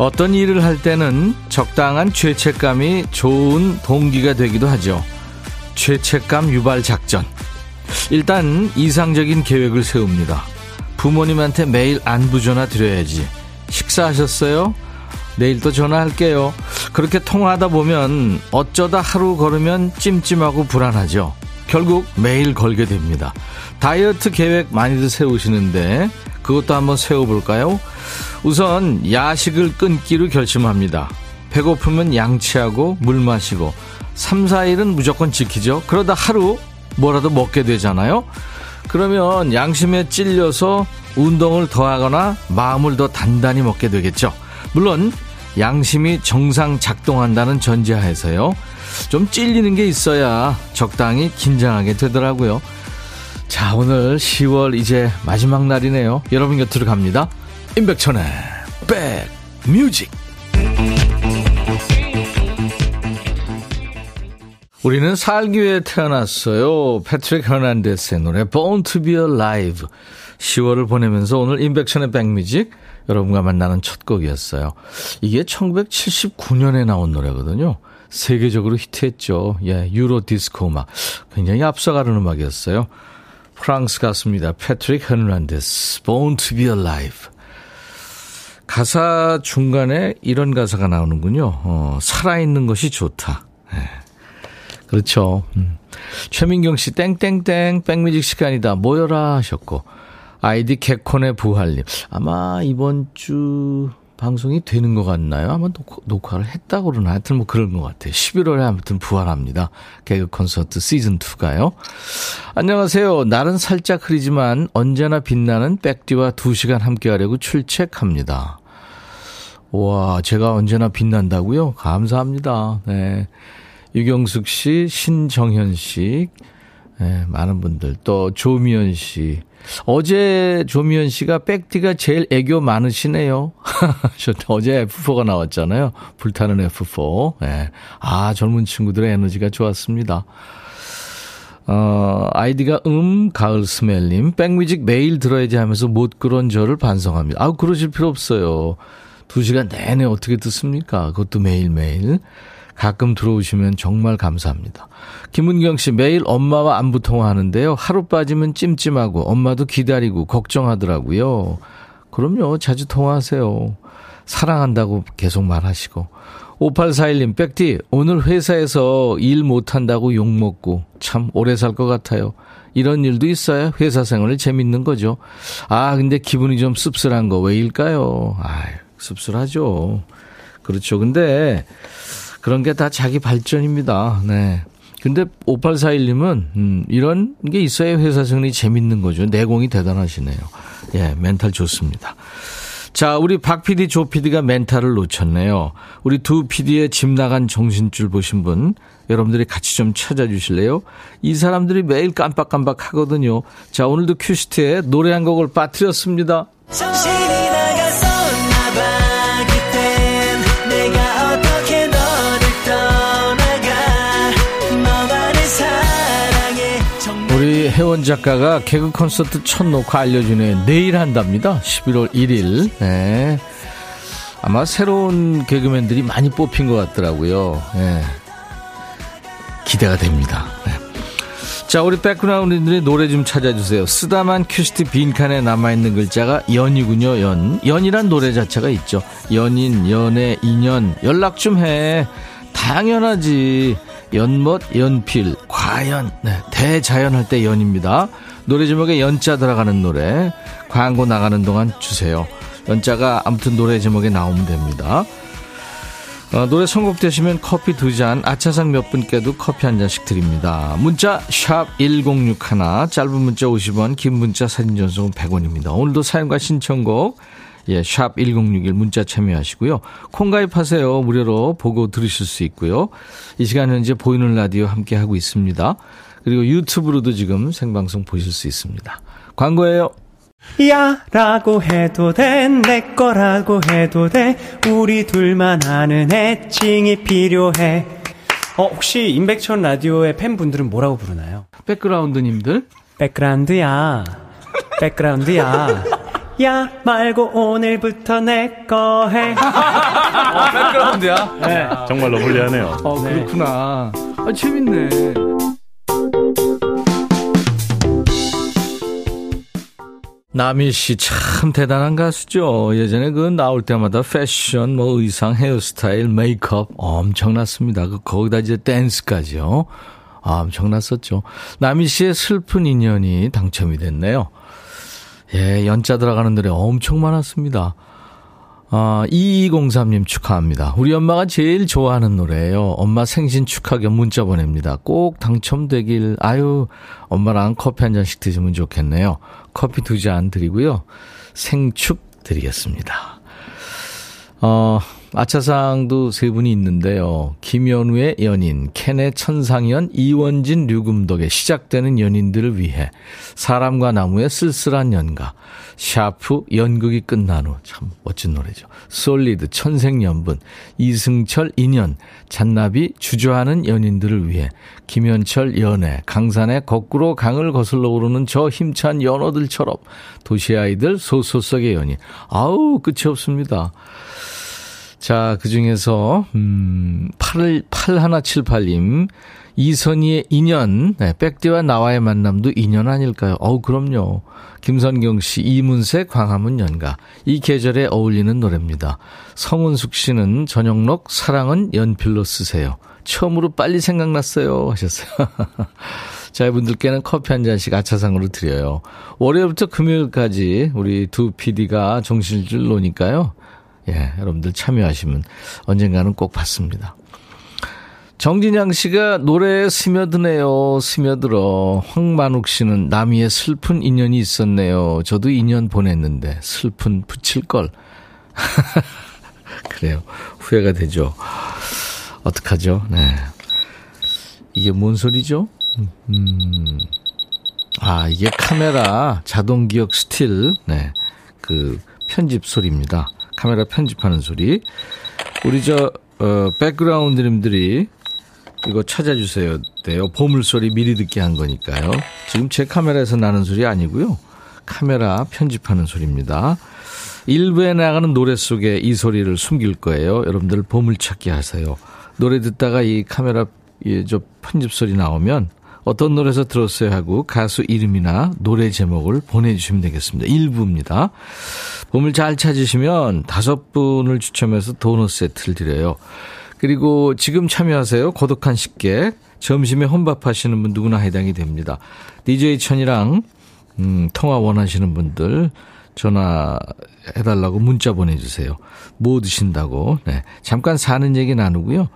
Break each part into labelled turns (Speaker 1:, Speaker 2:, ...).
Speaker 1: 어떤 일을 할 때는 적당한 죄책감이 좋은 동기가 되기도 하죠. 죄책감 유발 작전. 일단 이상적인 계획을 세웁니다. 부모님한테 매일 안부 전화 드려야지. 식사하셨어요? 내일 또 전화할게요. 그렇게 통화하다 보면 어쩌다 하루 걸으면 찜찜하고 불안하죠. 결국 매일 걸게 됩니다. 다이어트 계획 많이들 세우시는데 그것도 한번 세워볼까요? 우선 야식을 끊기로 결심합니다. 배고프면 양치하고 물 마시고 3, 4일은 무조건 지키죠. 그러다 하루 뭐라도 먹게 되잖아요. 그러면 양심에 찔려서 운동을 더 하거나 마음을 더 단단히 먹게 되겠죠. 물론 양심이 정상 작동한다는 전제하에서요. 좀 찔리는 게 있어야 적당히 긴장하게 되더라고요. 자, 오늘 10월 이제 마지막 날이네요. 여러분 곁으로 갑니다. 임백천의 백 뮤직 우리는 살기 위해 태어났어요. 패트릭 허난데스의 노래 Born to be alive 10월을 보내면서 오늘 임백천의 백뮤직 여러분과 만나는 첫 곡이었어요. 이게 1979년에 나온 노래거든요. 세계적으로 히트했죠. 예, 유로 디스코 음악. 굉장히 앞서가는 음악이었어요. 프랑스 가수입니다. 패트릭 허난데스 Born to be alive 가사 중간에 이런 가사가 나오는군요. 어, 살아있는 것이 좋다. 네. 그렇죠. 음. 최민경 씨, 땡땡땡, 백뮤직 시간이다. 모여라 하셨고. 아이디 개콘의 부활님. 아마 이번 주 방송이 되는 것 같나요? 아마 녹화, 를 했다고 그러나 하여튼 뭐 그런 것 같아요. 11월에 아무튼 부활합니다. 개그 콘서트 시즌2가요. 안녕하세요. 날은 살짝 흐리지만 언제나 빛나는 백디와 2시간 함께 하려고 출첵합니다. 와, 제가 언제나 빛난다고요? 감사합니다. 네. 유경숙 씨, 신정현 씨, 네, 많은 분들, 또 조미연 씨. 어제 조미연 씨가 백디가 제일 애교 많으시네요. 저 어제 F4가 나왔잖아요. 불타는 F4. 네. 아, 젊은 친구들의 에너지가 좋았습니다. 어, 아이디가 음, 가을 스멜님. 백뮤직 매일 들어야지 하면서 못 그런 저를 반성합니다. 아우, 그러실 필요 없어요. 두 시간 내내 어떻게 듣습니까? 그것도 매일매일. 가끔 들어오시면 정말 감사합니다. 김은경 씨, 매일 엄마와 안부 통화하는데요. 하루 빠지면 찜찜하고 엄마도 기다리고 걱정하더라고요. 그럼요. 자주 통화하세요. 사랑한다고 계속 말하시고. 5841님, 백디, 오늘 회사에서 일 못한다고 욕먹고 참 오래 살 것 같아요. 이런 일도 있어요. 회사 생활을 재밌는 거죠. 아, 근데 기분이 좀 씁쓸한 거 왜일까요? 아유. 씁쓸하죠. 그렇죠. 근데 그런 게 다 자기 발전입니다. 네. 근데 5841님은, 음, 이런 게 있어야 회사 생활이 재밌는 거죠. 내공이 대단하시네요. 예, 멘탈 좋습니다. 자, 우리 박 PD, 조 PD가 멘탈을 놓쳤네요. 우리 두 PD의 집 나간 정신줄 보신 분, 여러분들이 같이 좀 찾아주실래요? 이 사람들이 매일 깜빡깜빡 하거든요. 자, 오늘도 큐시트에 노래 한 곡을 빠뜨렸습니다. 혜원 작가가 개그 콘서트 첫 녹화 알려주네. 내일 한답니다. 11월 1일. 네. 아마 새로운 개그맨들이 많이 뽑힌 것 같더라고요. 네. 기대가 됩니다. 네. 자, 우리 백그라운드들이 노래 좀 찾아주세요. 쓰다만 큐시트 빈칸에 남아있는 글자가 연이군요, 연. 연이란 노래 자체가 있죠. 연인, 연애, 인연, 연락 좀 해. 당연하지. 연못, 연필, 과연, 네, 대자연 할 때 연입니다. 노래 제목에 연자 들어가는 노래, 광고 나가는 동안 주세요. 연자가 아무튼 노래 제목에 나오면 됩니다. 어, 노래 선곡되시면 커피 두 잔, 아차상 몇 분께도 커피 한 잔씩 드립니다. 문자 1061, 짧은 문자 50원, 긴 문자 사진 전송은 100원입니다. 오늘도 사연과 신청곡 예, 샵 1061 문자 참여하시고요. 콩 가입하세요. 무료로 보고 들으실 수 있고요. 이 시간은 이제 보이는 라디오 함께 하고 있습니다. 그리고 유튜브로도 지금 생방송 보실 수 있습니다. 광고예요.
Speaker 2: 야 라고 해도 돼 내 거라고 해도 돼 우리 둘만 아는 애칭이 필요해 어 혹시 임백천 라디오의 팬분들은 뭐라고 부르나요?
Speaker 1: 백그라운드님들
Speaker 2: 백그라운드야 백그라운드야 야 말고 오늘부터 내 거 해.
Speaker 1: 어, 백그라운드야?
Speaker 3: 네. 정말로 불리하네요.
Speaker 1: 어, 그렇구나. 아, 재밌네. 남희 씨 참 대단한 가수죠. 예전에 그 나올 때마다 패션, 뭐 의상, 헤어스타일, 메이크업 엄청났습니다. 그 거기다 이제 댄스까지요. 아, 엄청났었죠. 남희 씨의 슬픈 인연이 당첨이 됐네요. 예, 연자 들어가는 노래 엄청 많았습니다. 아, 2203님 축하합니다. 우리 엄마가 제일 좋아하는 노래예요. 엄마 생신 축하 겸 문자 보냅니다. 꼭 당첨되길, 아유, 엄마랑 커피 한 잔씩 드시면 좋겠네요. 커피 두 잔 드리고요. 생축 드리겠습니다. 어, 아차상도 세 분이 있는데요. 김연우의 연인, 캔의 천상연, 이원진, 류금덕의 시작되는 연인들을 위해 사람과 나무의 쓸쓸한 연가, 샤프 연극이 끝난 후 참 멋진 노래죠. 솔리드 천생연분, 이승철 인연, 잔나비 주저하는 연인들을 위해 김현철 연애, 강산에 거꾸로 강을 거슬러 오르는 저 힘찬 연어들처럼 도시 아이들 소설 속의 연인. 아우 끝이 없습니다. 자, 그 중에서, 음, 8, 8178님, 이선희의 인연, 네, 백디와 나와의 만남도 인연 아닐까요? 어우, 그럼요. 김선경 씨, 이문세, 광화문 연가. 이 계절에 어울리는 노래입니다. 성은숙 씨는 전영록, 사랑은 연필로 쓰세요. 처음으로 빨리 생각났어요. 하셨어요. 자, 이분들께는 커피 한 잔씩 아차상으로 드려요. 월요일부터 금요일까지 우리 두 PD가 정신줄 놓으니까요. 예, 여러분들 참여하시면 언젠가는 꼭 받습니다. 정진양 씨가 노래에 스며드네요. 스며들어. 황만욱 씨는 남이의 슬픈 인연이 있었네요. 저도 인연 보냈는데 슬픈 붙일 걸. 그래요. 후회가 되죠. 어떡하죠? 네. 이게 뭔 소리죠? 음. 아, 이게 카메라 자동 기억 스틸. 네. 그 편집 소리입니다. 카메라 편집하는 소리. 우리 저, 어, 백그라운드님들이 이거 찾아주세요. 돼요. 보물소리 미리 듣게 한 거니까요. 지금 제 카메라에서 나는 소리 아니고요. 카메라 편집하는 소리입니다. 일부에 나가는 노래 속에 이 소리를 숨길 거예요. 여러분들 보물찾기 하세요. 노래 듣다가 이 카메라 저 편집 소리 나오면 어떤 노래에서 들었어요 하고 가수 이름이나 노래 제목을 보내주시면 되겠습니다. 일부입니다. 보물 잘 찾으시면 다섯 분을 추첨해서 도넛 세트를 드려요. 그리고 지금 참여하세요. 고독한 식객. 점심에 혼밥하시는 분 누구나 해당이 됩니다. DJ 천이랑 음, 통화 원하시는 분들 전화 해달라고 문자 보내주세요. 뭐 드신다고. 네. 잠깐 사는 얘기 나누고요.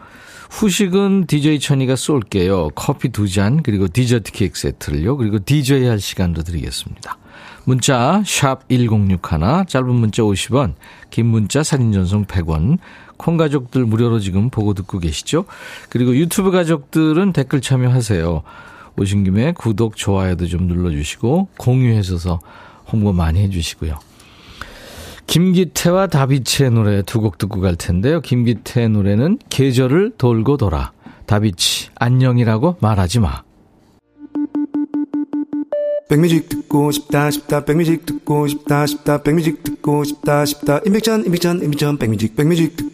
Speaker 1: 후식은 DJ 천이가 쏠게요. 커피 두 잔, 그리고 디저트 케이크 세트를요. 그리고 DJ 할 시간도 드리겠습니다. 문자, 샵 1061, 짧은 문자 50원, 긴 문자 사진 전송 100원, 콩 가족들 무료로 지금 보고 듣고 계시죠? 그리고 유튜브 가족들은 댓글 참여하세요. 오신 김에 구독, 좋아요도 좀 눌러주시고, 공유해서 홍보 많이 해주시고요. 김기태와 다비치의 노래 두 곡 듣고 갈 텐데요. 김기태의 노래는 계절을 돌고 돌아. 다비치, 안녕이라고 말하지 마.
Speaker 4: 백뮤직 듣고 싶다 싶다 백뮤직 듣고 싶다 싶다 백뮤직 듣고 싶다 싶다 임백천 임백천 임백천 백뮤직 백뮤직 듣고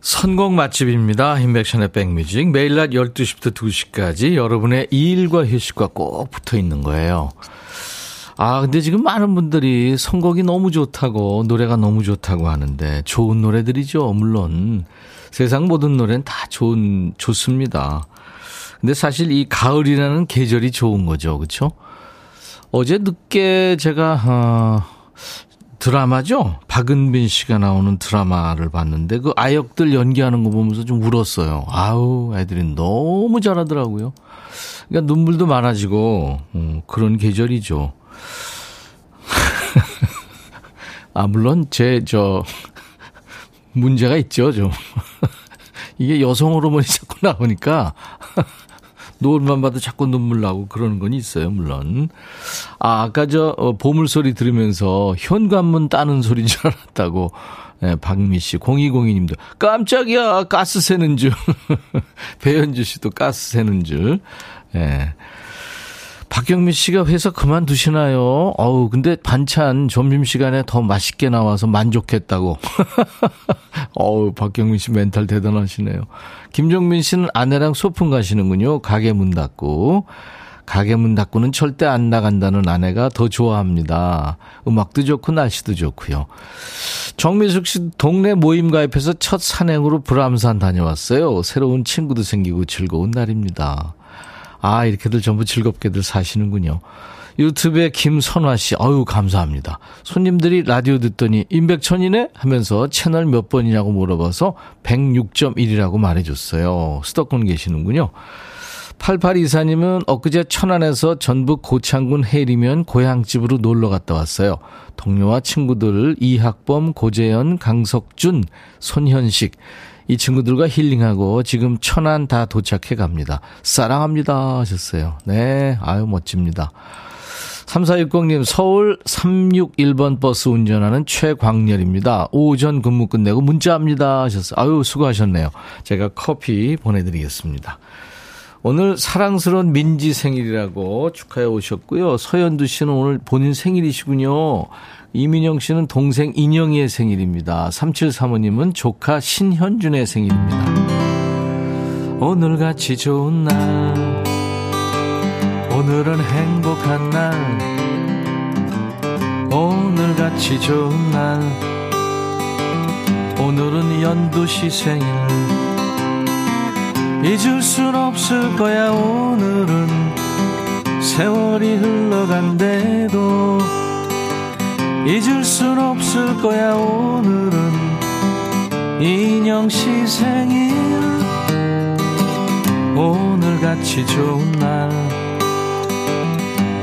Speaker 1: 선곡 맛집입니다. 임백천의 백뮤직 매일 낮 12시부터 2시까지 여러분의 일과 휴식과 꼭 붙어 있는 거예요. 아, 근데 지금 많은 분들이 선곡이 너무 좋다고, 노래가 너무 좋다고 하는데, 좋은 노래들이죠, 물론. 세상 모든 노래는 다 좋은, 좋습니다. 근데 사실 이 가을이라는 계절이 좋은 거죠, 그쵸? 어제 늦게 제가, 어, 드라마죠? 박은빈 씨가 나오는 드라마를 봤는데, 그 아역들 연기하는 거 보면서 좀 울었어요. 아우, 애들이 너무 잘하더라고요. 그러니까 눈물도 많아지고, 음, 그런 계절이죠. 아, 물론 제, 저, 문제가 있죠, 좀. 이게 여성 호르몬이 자꾸 나오니까, 노을만 봐도 자꾸 눈물 나고 그러는 건 있어요, 물론. 아, 아까 저, 어, 보물 소리 들으면서 현관문 따는 소리인 줄 알았다고. 네, 박미 씨, 0202님도 깜짝이야, 가스 새는 줄. 배현주 씨도 가스 새는 줄. 예. 네. 박경민 씨가 회사 그만두시나요? 어우, 근데 반찬 점심시간에 더 맛있게 나와서 만족했다고. 어우, 박경민 씨 멘탈 대단하시네요. 김종민 씨는 아내랑 소풍 가시는군요. 가게 문 닫고. 가게 문 닫고는 절대 안 나간다는 아내가 더 좋아합니다. 음악도 좋고 날씨도 좋고요. 정민숙 씨 동네 모임 가입해서 첫 산행으로 불암산 다녀왔어요. 새로운 친구도 생기고 즐거운 날입니다. 아, 이렇게들 전부 즐겁게들 사시는군요. 유튜브에 김선화 씨, 어유 감사합니다. 손님들이 라디오 듣더니 임백천이네? 하면서 채널 몇 번이냐고 물어봐서 106.1이라고 말해줬어요. 수도권 계시는군요. 8824님은 엊그제 천안에서 전북 고창군 해리면 고향집으로 놀러 갔다 왔어요. 동료와 친구들 이학범, 고재현, 강석준, 손현식 이 친구들과 힐링하고 지금 천안 다 도착해 갑니다. 사랑합니다 하셨어요. 네, 아유 멋집니다. 3460님, 서울 361번 버스 운전하는 최광렬입니다. 오전 근무 끝내고 문자합니다 하셨어요. 아유, 수고하셨네요. 제가 커피 보내드리겠습니다. 오늘 사랑스러운 민지 생일이라고 축하해 오셨고요. 서현두 씨는 오늘 본인 생일이시군요. 이민영 씨는 동생 인영이의 생일입니다. 3735님은 조카 신현준의 생일입니다. 오늘같이 좋은 날 오늘은 행복한 날 오늘같이 좋은 날 오늘은 연두 씨 생일 잊을 순 없을 거야 오늘은 세월이 흘러간대도 잊을 순 없을 거야 오늘은. 인형 씨 생일 오늘같이 좋은 날.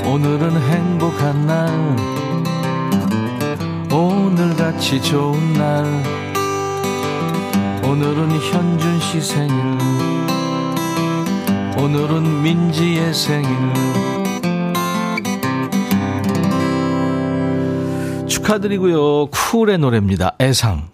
Speaker 1: 오늘은 행복한 날. 오늘같이 좋은 날. 오늘은 현준 씨 생일. 오늘은 민지의 생일 축하드리고요. 쿨의 노래입니다. 애상.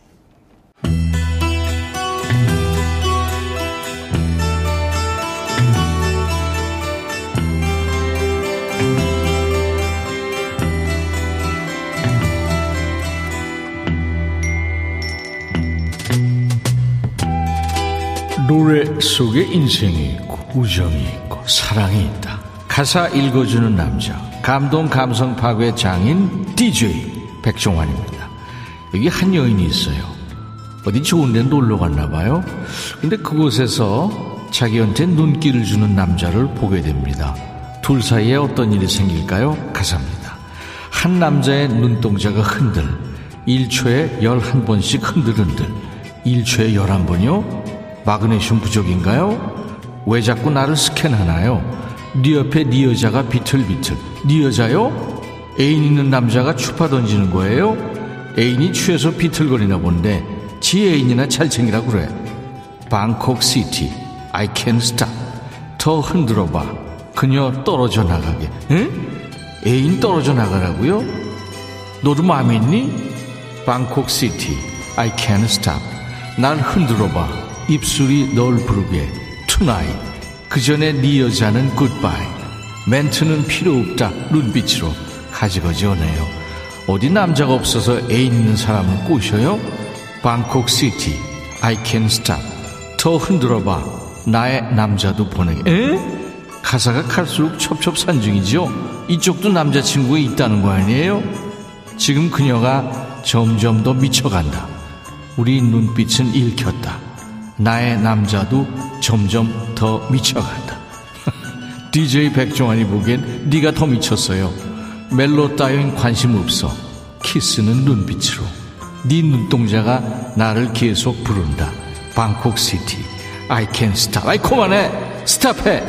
Speaker 1: 노래 속에 인생이 있고 우정이 있고 사랑이 있다. 가사 읽어주는 남자 감동 감성 파괴 장인 DJ 백종환입니다. 여기 한 여인이 있어요. 어디 좋은 데 놀러 갔나 봐요. 근데 그곳에서 자기한테 눈길을 주는 남자를 보게 됩니다. 둘 사이에 어떤 일이 생길까요? 가사입니다. 한 남자의 눈동자가 흔들, 1초에 11번씩 흔들흔들, 1초에 11번이요? 마그네슘 부족인가요? 왜 자꾸 나를 스캔하나요? 네 옆에 네 여자가 비틀비틀, 네 여자요? 애인 있는 남자가 추파 던지는 거예요? 애인이 취해서 비틀거리나 본데 지 애인이나 잘 챙기라 그래. 방콕 시티, I can't stop. 더 흔들어봐. 그녀 떨어져 나가게. 응? 애인 떨어져 나가라고요? 너도 마음에 있니? Bangkok City, I can't stop. 날 흔들어봐. 입술이 널 부르게. Tonight. 그 전에 네 여자는 goodbye. 멘트는 필요 없다. 눈빛으로. 가지가지 오네요. 어디 남자가 없어서 애인 있는 사람을 꼬셔요? 방콕 시티, I can stop. 더 흔들어봐. 나의 남자도 보내게. 에? 가사가 갈수록 첩첩산중이죠. 이쪽도 남자친구가 있다는 거 아니에요? 지금 그녀가 점점 더 미쳐간다. 우리 눈빛은 읽혔다. 나의 남자도 점점 더 미쳐간다. DJ 백종환이 보기엔 네가 더 미쳤어요. 멜로 따윈 관심 없어. 키스는 눈빛으로. 네 눈동자가 나를 계속 부른다. 방콕 시티. I can stop. 아이 그만해. 스탑해.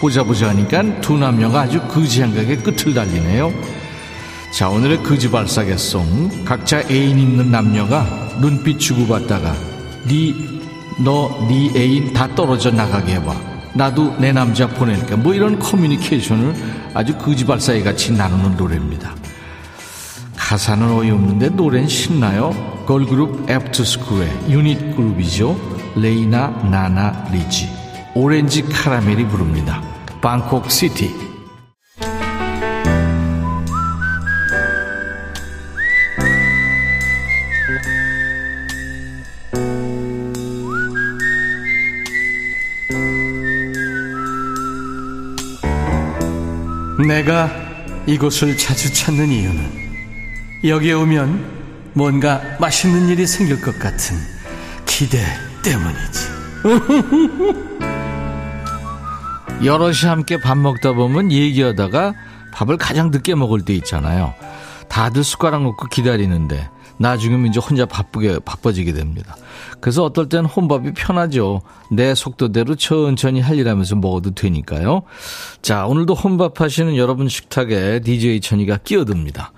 Speaker 1: 보자 보자 하니까 두 남녀가 아주 거지한각의 끝을 달리네요. 자 오늘의 거지발싸개 song 각자 애인 있는 남녀가 눈빛 주고받다가 네 너네 네 애인 다 떨어져 나가게 해봐 나도 내 남자 보낼까 뭐 이런 커뮤니케이션을 아주 거지발싸개같이 나누는 노래입니다. 가사는 어이없는데 노래는 신나요? 걸그룹 애프터스쿨의 유닛 그룹이죠. 레이나 나나 리지. 오렌지 카라멜이 부릅니다. 방콕 시티
Speaker 2: 내가 이곳을 자주 찾는 이유는 여기에 오면 뭔가 맛있는 일이 생길 것 같은 기대 때문이지.
Speaker 1: 여럿이 함께 밥 먹다 보면 얘기하다가 밥을 가장 늦게 먹을 때 있잖아요. 다들 숟가락 놓고 기다리는데 나중에 이제 혼자 바쁘게 바빠지게 됩니다. 그래서 어떨 땐 혼밥이 편하죠. 내 속도대로 천천히 할 일 하면서 먹어도 되니까요. 자, 오늘도 혼밥 하시는 여러분 식탁에 DJ 천이가 끼어듭니다.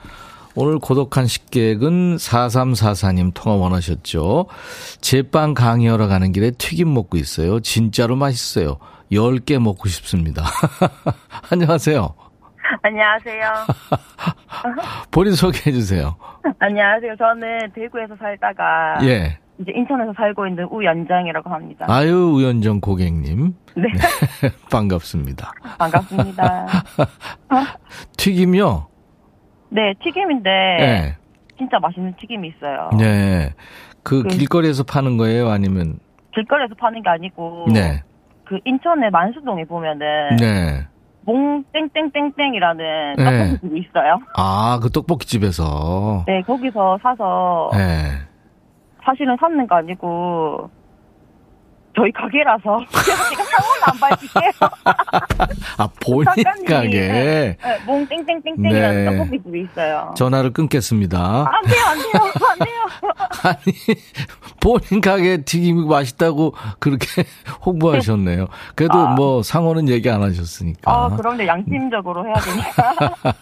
Speaker 1: 오늘 고독한 식객은 4344님 통화 원하셨죠. 제빵 강의하러 가는 길에 튀김 먹고 있어요. 진짜로 맛있어요. 10개 먹고 싶습니다. 안녕하세요.
Speaker 3: 안녕하세요.
Speaker 1: 본인 소개해 주세요.
Speaker 3: 안녕하세요. 저는 대구에서 살다가
Speaker 1: 예.
Speaker 3: 이제 인천에서 살고 있는 우연정이라고 합니다.
Speaker 1: 아유 우연정 고객님.
Speaker 3: 네.
Speaker 1: 반갑습니다.
Speaker 3: 반갑습니다.
Speaker 1: 튀김요?
Speaker 3: 네, 튀김인데
Speaker 1: 네.
Speaker 3: 진짜 맛있는 튀김이 있어요.
Speaker 1: 네. 그
Speaker 3: 그-
Speaker 1: 길거리에서 파는 거예요? 아니면
Speaker 3: 길거리에서 파는 게 아니고
Speaker 1: 네.
Speaker 3: 그 인천의 만수동에 보면은
Speaker 1: 네.
Speaker 3: 몽 땡땡땡땡이라는
Speaker 1: 네.
Speaker 3: 떡볶이집이 있어요.
Speaker 1: 아, 그 떡볶이 집에서.
Speaker 3: 네, 거기서 사서
Speaker 1: 네.
Speaker 3: 사실은 샀는 거 아니고 저희 가게라서 제가 상호는 안 밝힐게요.
Speaker 1: 아, 본인 가게.
Speaker 3: 네, 몽 땡땡땡땡이라는
Speaker 1: 네.
Speaker 3: 떡볶이집이 있어요.
Speaker 1: 전화를 끊겠습니다.
Speaker 3: 안 돼요, 안 돼요, 안 돼요.
Speaker 1: 아니, 본인 가게 튀김이 맛있다고 그렇게 홍보하셨네요. 그래도
Speaker 3: 아.
Speaker 1: 뭐 상호는 얘기 안 하셨으니까.
Speaker 3: 아, 그런데 양심적으로 해야 되니까.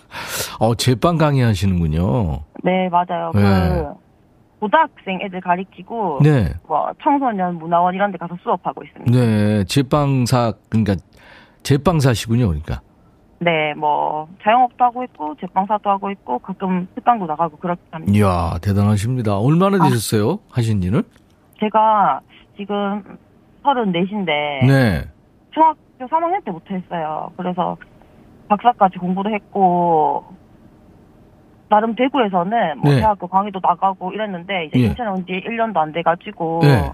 Speaker 1: 어, 제빵 강의 하시는군요.
Speaker 3: 네, 맞아요.
Speaker 1: 네.
Speaker 3: 그, 고등학생 애들 가리키고,
Speaker 1: 네.
Speaker 3: 뭐, 청소년 문화원 이런 데 가서 수업하고 있습니다.
Speaker 1: 네. 제빵사, 그러니까 제빵사시군요. 그러니까.
Speaker 3: 네, 뭐, 자영업도 하고 있고, 제빵사도 하고 있고, 가끔 특강도 나가고 그렇게 합니다.
Speaker 1: 이야, 대단하십니다. 얼마나
Speaker 3: 아.
Speaker 1: 되셨어요? 하신 지는?
Speaker 3: 제가 지금 34인데,
Speaker 1: 네.
Speaker 3: 중학교 3학년 때부터 했어요. 그래서 박사까지 공부도 했고, 나름 대구에서는 뭐
Speaker 1: 네.
Speaker 3: 대학교 강의도 나가고 이랬는데, 이제
Speaker 1: 예.
Speaker 3: 인천에 온 지 1년도 안 돼가지고,
Speaker 1: 네.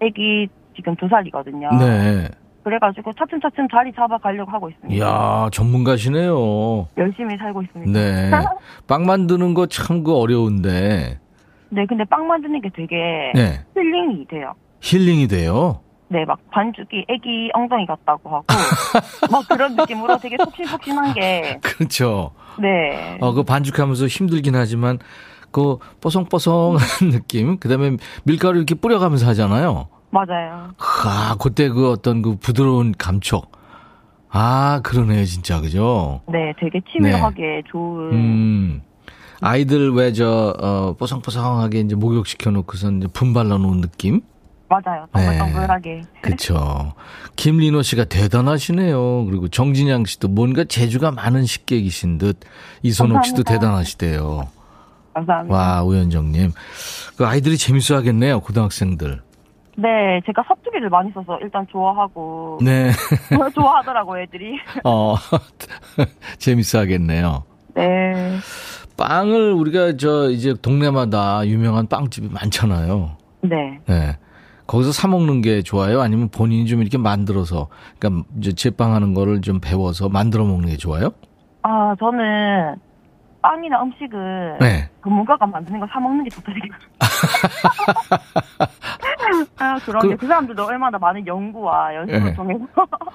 Speaker 3: 애기 지금 두 살이거든요.
Speaker 1: 네.
Speaker 3: 그래가지고 차츰차츰 자리 잡아가려고 하고 있습니다.
Speaker 1: 이야, 전문가시네요.
Speaker 3: 열심히 살고 있습니다.
Speaker 1: 네. 빵 만드는 거 참 그 어려운데,
Speaker 3: 네, 근데 빵 만드는 게 되게
Speaker 1: 네.
Speaker 3: 힐링이 돼요.
Speaker 1: 힐링이 돼요.
Speaker 3: 네, 막 반죽이 애기 엉덩이 같다고 하고, 막 그런 느낌으로 되게 폭신폭신한 게,
Speaker 1: 그렇죠.
Speaker 3: 네.
Speaker 1: 어, 그 반죽하면서 힘들긴 하지만, 그 뽀송뽀송한 느낌, 그 다음에 밀가루 이렇게 뿌려가면서 하잖아요.
Speaker 3: 맞아요.
Speaker 1: 아, 그때 그 어떤 그 부드러운 감촉. 아, 그러네요, 진짜, 그죠?
Speaker 3: 네, 되게 치밀하게 좋은.
Speaker 1: 음. 아이들 왜 저, 어, 뽀송뽀송하게 이제 목욕 시켜 놓고서 이제 분발라 놓은 느낌?
Speaker 3: 맞아요.
Speaker 1: 네.
Speaker 3: 동글동글하게.
Speaker 1: 그쵸. 김리노 씨가 대단하시네요. 그리고 정진양 씨도 뭔가 재주가 많은 식객이신 듯. 이선옥 씨도
Speaker 3: 감사합니다.
Speaker 1: 대단하시대요.
Speaker 3: 감사합니다.
Speaker 1: 와, 우현정님. 그 아이들이 재밌어 하겠네요, 고등학생들.
Speaker 3: 네, 제가 사투리를 많이 써서 일단 좋아하고.
Speaker 1: 네.
Speaker 3: 좋아하더라고요, 애들이.
Speaker 1: 어, 재밌어 하겠네요.
Speaker 3: 네.
Speaker 1: 빵을 우리가 저 이제 동네마다 유명한 빵집이 많잖아요.
Speaker 3: 네.
Speaker 1: 네. 거기서 사 먹는 게 좋아요? 아니면 본인이 좀 이렇게 만들어서 그러니까 이제 제빵하는 거를 좀 배워서 만들어 먹는 게 좋아요?
Speaker 3: 아, 저는 빵이나 음식을
Speaker 1: 네.
Speaker 3: 전문가가 만드는 거 사 먹는 게 좋다 생각해요. 아, 그런
Speaker 1: 그-
Speaker 3: 게그 사람들도 얼마나 많은 연구와 연습을
Speaker 1: 네.
Speaker 3: 통해서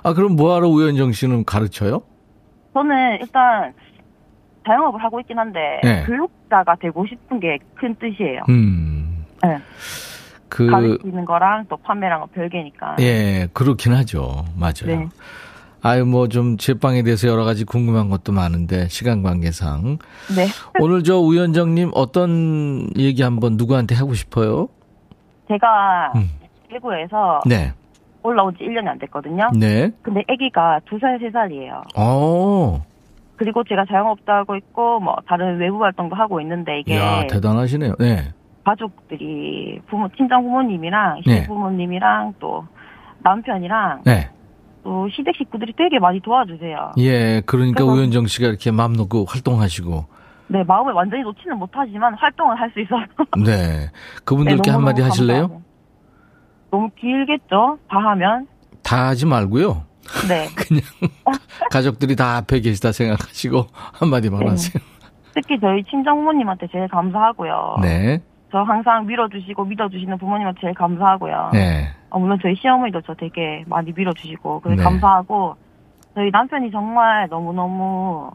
Speaker 1: 아, 그럼 뭐하러 우현정 씨는 가르쳐요?
Speaker 3: 저는 일단 자영업을 하고 있긴 한데
Speaker 1: 네.
Speaker 3: 교육자가 되고 싶은 게 큰 뜻이에요.
Speaker 1: 음.
Speaker 3: 네.
Speaker 1: 그,
Speaker 3: 가르치는 거랑 또 판매랑은 별개니까.
Speaker 1: 예, 그렇긴 하죠. 맞아요.
Speaker 3: 네.
Speaker 1: 아유, 뭐 좀 제빵에 대해서 여러 가지 궁금한 것도 많은데, 시간 관계상.
Speaker 3: 네.
Speaker 1: 오늘 저 우현정님 어떤 얘기 한번 누구한테 하고 싶어요?
Speaker 3: 제가
Speaker 1: 음.
Speaker 3: 대구에서
Speaker 1: 네.
Speaker 3: 올라온 지 1년이 안 됐거든요.
Speaker 1: 네.
Speaker 3: 근데 아기가 2살, 3살이에요.
Speaker 1: 어,
Speaker 3: 그리고 제가 자영업도 하고 있고 뭐 다른 외부 활동도 하고 있는데 이게
Speaker 1: 이야, 대단하시네요. 네.
Speaker 3: 가족들이 부모 친정 부모님이랑
Speaker 1: 네.
Speaker 3: 시부모님이랑 또 남편이랑
Speaker 1: 네.
Speaker 3: 또 시댁 식구들이 되게 많이 도와주세요.
Speaker 1: 예, 그러니까
Speaker 3: 그래서-
Speaker 1: 우현정 씨가 이렇게 마음 놓고 활동하시고,
Speaker 3: 네 마음을 완전히 놓지는 못하지만 활동을 할 수 있어서
Speaker 1: 네. 그분들께
Speaker 3: 네,
Speaker 1: 한마디 하실래요?
Speaker 3: 너무 길겠죠? 다 하면
Speaker 1: 다 하지 말고요.
Speaker 3: 네
Speaker 1: 그냥 가족들이 다 앞에 계시다 생각하시고 한마디만
Speaker 3: 네.
Speaker 1: 하세요.
Speaker 3: 특히 저희 친정 부모님한테 제일 감사하고요.
Speaker 1: 네.
Speaker 3: 저 항상 밀어주시고 믿어주시는 부모님한테 제일 감사하고요.
Speaker 1: 네.
Speaker 3: 어, 물론 저희 시어머니도 저 되게 많이 밀어주시고
Speaker 1: 네.
Speaker 3: 감사하고 저희 남편이 정말 너무 너무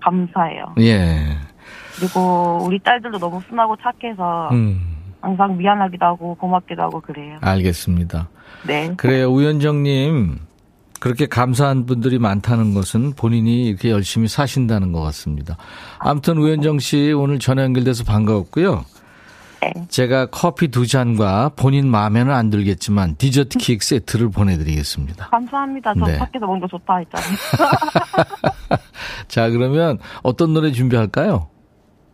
Speaker 3: 감사해요.
Speaker 1: 예.
Speaker 3: 그리고 우리 딸들도 너무 순하고 착해서
Speaker 1: 음,
Speaker 3: 항상 미안하기도 하고 고맙기도 하고 그래요.
Speaker 1: 알겠습니다.
Speaker 3: 네.
Speaker 1: 그래요. 우현정님. 그렇게 감사한 분들이 많다는 것은 본인이 이렇게 열심히 사신다는 것 같습니다. 아무튼 우현정 씨 오늘 전화 연결돼서 반가웠고요.
Speaker 3: 네.
Speaker 1: 제가 커피 두 잔과 본인 마음에는 안 들겠지만 디저트 케이크 세트를 보내드리겠습니다.
Speaker 3: 감사합니다. 저
Speaker 1: 네.
Speaker 3: 밖에서 먹는 거 좋다 했잖아요.
Speaker 1: 자, 그러면 어떤 노래 준비할까요?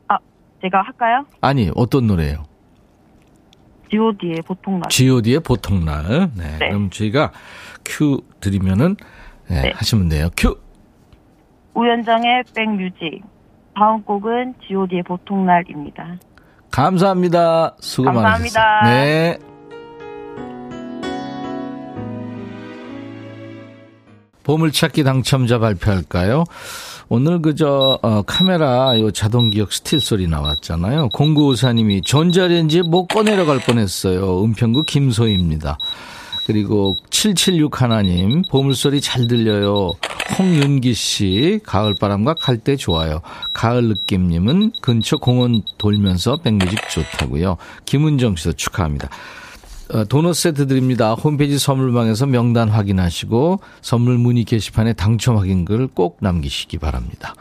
Speaker 3: 아, 제가 할까요?
Speaker 1: 아니, 어떤 노래예요?
Speaker 3: G.O.D의 보통 날.
Speaker 1: G.O.D의 보통날. 네.
Speaker 3: 네.
Speaker 1: 그럼 저희가 큐 드리면은 네,
Speaker 3: 네.
Speaker 1: 하시면 돼요. 큐.
Speaker 3: 우연정의 백뮤직. 다음 곡은 G.O.D의 보통 날입니다.
Speaker 1: 감사합니다. 수고
Speaker 3: 감사합니다.
Speaker 1: 많으셨어요. 네. 보물찾기 당첨자 발표할까요? 오늘 그저 어, 카메라 요 자동 기억 스틸 소리 나왔잖아요. 공구오사님이 전자레인지에 뭐 꺼내려 갈 뻔했어요. 은평구 김소희입니다. 그리고 776 하나님 보물소리 잘 들려요. 홍윤기 씨 가을바람과 갈때 좋아요. 가을 느낌님은 근처 공원 돌면서 백뮤직 좋다고요. 김은정 씨도 축하합니다. 어, 도넛 세트 드립니다. 홈페이지 선물방에서 명단 확인하시고 선물 문의 게시판에 당첨 확인글 꼭 남기시기 바랍니다.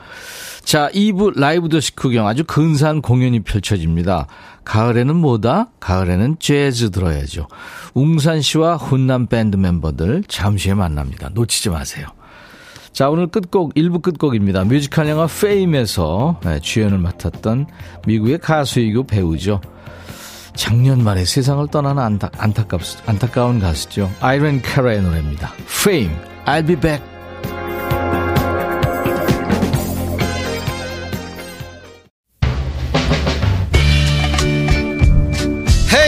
Speaker 1: 자, 2부 라이브 도시 구경 아주 근사한 공연이 펼쳐집니다. 가을에는 뭐다? 가을에는 재즈 들어야죠. 웅산 씨와 훈남 밴드 멤버들 잠시 후에 만납니다. 놓치지 마세요. 자, 오늘 끝곡, 1부 끝곡입니다. 뮤지컬 영화 페임에서 네, 주연을 맡았던 미국의 가수이고 배우죠. 작년 말에 세상을 떠나는 안타, 안타깝, 안타까운 가수죠. 아이린 카라의 노래입니다. Fame, I'll be back.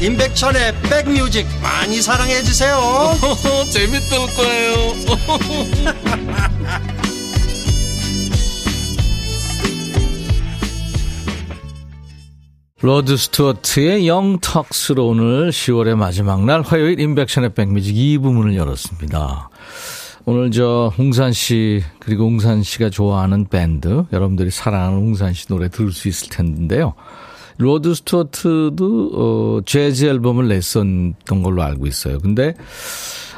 Speaker 5: 임백천의 백뮤직 많이 사랑해 주세요
Speaker 6: 재밌을 거예요
Speaker 1: 로드 스튜어트의 Young Turks로 오늘 10월의 마지막 날 화요일 임백천의 백뮤직 2부 문을 열었습니다. 오늘 저 웅산 씨 그리고 웅산 씨가 좋아하는 밴드 여러분들이 사랑하는 웅산 씨 노래 들을 수 있을 텐데요. 로드 스튜어트도 어, 재즈 앨범을 냈었던 걸로 알고 있어요. 근데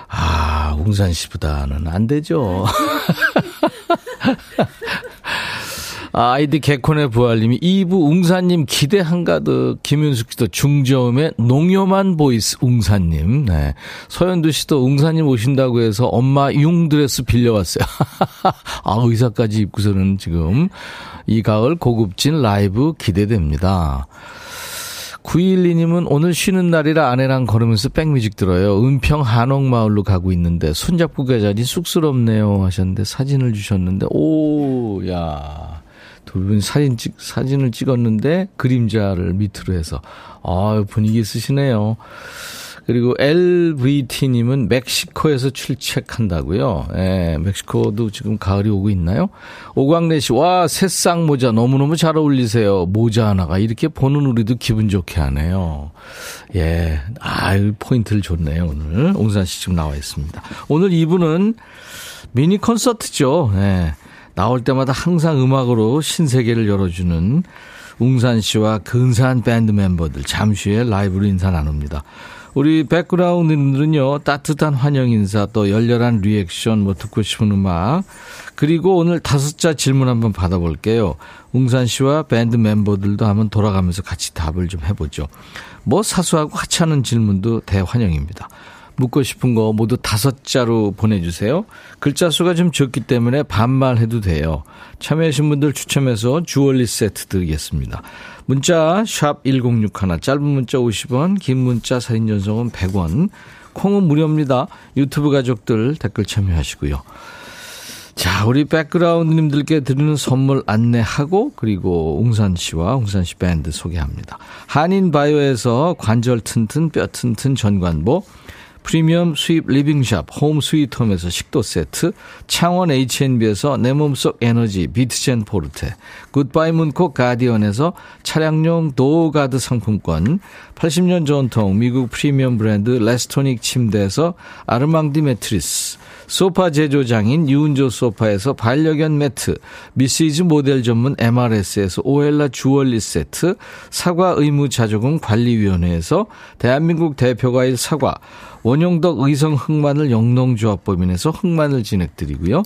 Speaker 1: 아 웅산 씨보다는 안 되죠. 아, 아이디 개콘의 부활님이 2부 웅산님 기대 한가득 김윤숙 씨도 중저음의 농염한 보이스 웅산님 네. 서현두 씨도 웅산님 오신다고 해서 엄마 융 드레스 빌려왔어요 아 의사까지 입고서는 지금 이 가을 고급진 라이브 기대됩니다 912님은 오늘 쉬는 날이라 아내랑 걸으면서 백뮤직 들어요. 은평 한옥마을로 가고 있는데 손잡고 가자니 쑥스럽네요 하셨는데 사진을 주셨는데 오, 야. 두 분 사진 찍, 사진을 찍었는데 그림자를 밑으로 해서 아, 분위기 있으시네요. 그리고 LVT님은 멕시코에서 출첵한다고요. 예, 멕시코도 지금 가을이 오고 있나요? 오광래 씨, 와, 새싹 모자 너무너무 잘 어울리세요. 모자 하나가 이렇게 보는 우리도 기분 좋게 하네요. 예, 아, 포인트를 줬네요, 오늘. 웅산 씨 지금 나와 있습니다. 오늘 이분은 미니 콘서트죠. 예. 나올 때마다 항상 음악으로 신세계를 열어주는 웅산 씨와 근사한 밴드 멤버들 잠시 후에 라이브로 인사 나눕니다. 우리 백그라운드님들은요, 따뜻한 환영 인사, 또 열렬한 리액션, 뭐 듣고 싶은 음악, 그리고 오늘 다섯자 질문 한번 받아볼게요. 웅산 씨와 밴드 멤버들도 한번 돌아가면서 같이 답을 좀 해보죠. 뭐 사소하고 하찮은 질문도 대환영입니다. 묻고 싶은 거 모두 다섯 자로 보내주세요. 글자 수가 좀 적기 때문에 반말 해도 돼요. 참여하신 분들 추첨해서 주얼리 세트 드리겠습니다. 문자 1061, 짧은 문자 50원, 긴 문자 사진 전송은 100원, 콩은 무료입니다. 유튜브 가족들 댓글 참여하시고요. 자, 우리 백그라운드님들께 드리는 선물 안내하고 그리고 웅산 씨와 웅산 씨 밴드 소개합니다. 한인 바이오에서 관절 튼튼 뼈 튼튼 전관보 프리미엄 수입 리빙샵 홈 스위트홈에서 식도 세트, 창원 H&B에서 내 몸속 에너지 비트젠 포르테, 굿바이 문콕 가디언에서 차량용 도어가드 상품권, 80년 전통 미국 프리미엄 브랜드 레스토닉 침대에서 아르망디 매트리스, 소파 제조장인 유운조 소파에서 반려견 매트, 미시즈 모델 전문 MRS에서 오엘라 주얼리 세트, 사과 의무자조금 관리위원회에서 대한민국 대표과일 사과, 원용덕 의성 흑마늘 영농조합법인에서 흑마늘 진액 드리고요.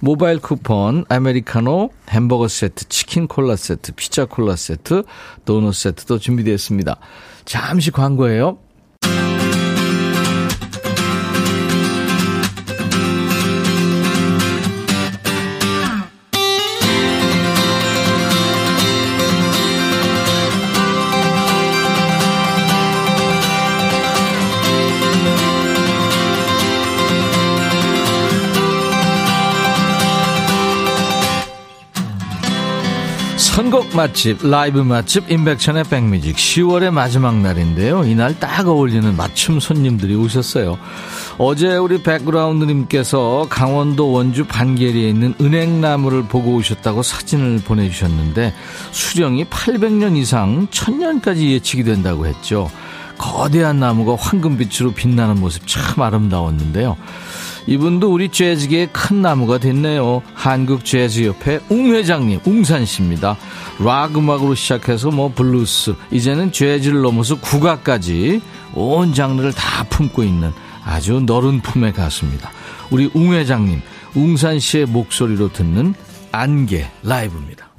Speaker 1: 모바일 쿠폰, 아메리카노, 햄버거 세트, 치킨 콜라 세트, 피자 콜라 세트, 도넛 세트도 준비되어 있습니다. 잠시 광고예요. 맛집, 라이브 맛집, 임백천의 백뮤직. 10월의 마지막 날인데요. 이날 딱 어울리는 맞춤 손님들이 오셨어요. 어제 우리 백그라운드님께서 강원도 원주 반계리에 있는 은행나무를 보고 오셨다고 사진을 보내주셨는데, 수령이 800년 이상, 1000년까지 예측이 된다고 했죠. 거대한 나무가 황금빛으로 빛나는 모습 참 아름다웠는데요. 이분도 우리 재즈계의 큰 나무가 됐네요. 한국 재즈협회 웅 회장님, 웅산 씨입니다. 락 음악으로 시작해서 뭐 블루스, 이제는 재즈를 넘어서 국악까지 온 장르를 다 품고 있는 아주 너른 품의 가수입니다. 우리 웅 회장님, 웅산 씨의 목소리로 듣는 안개 라이브입니다.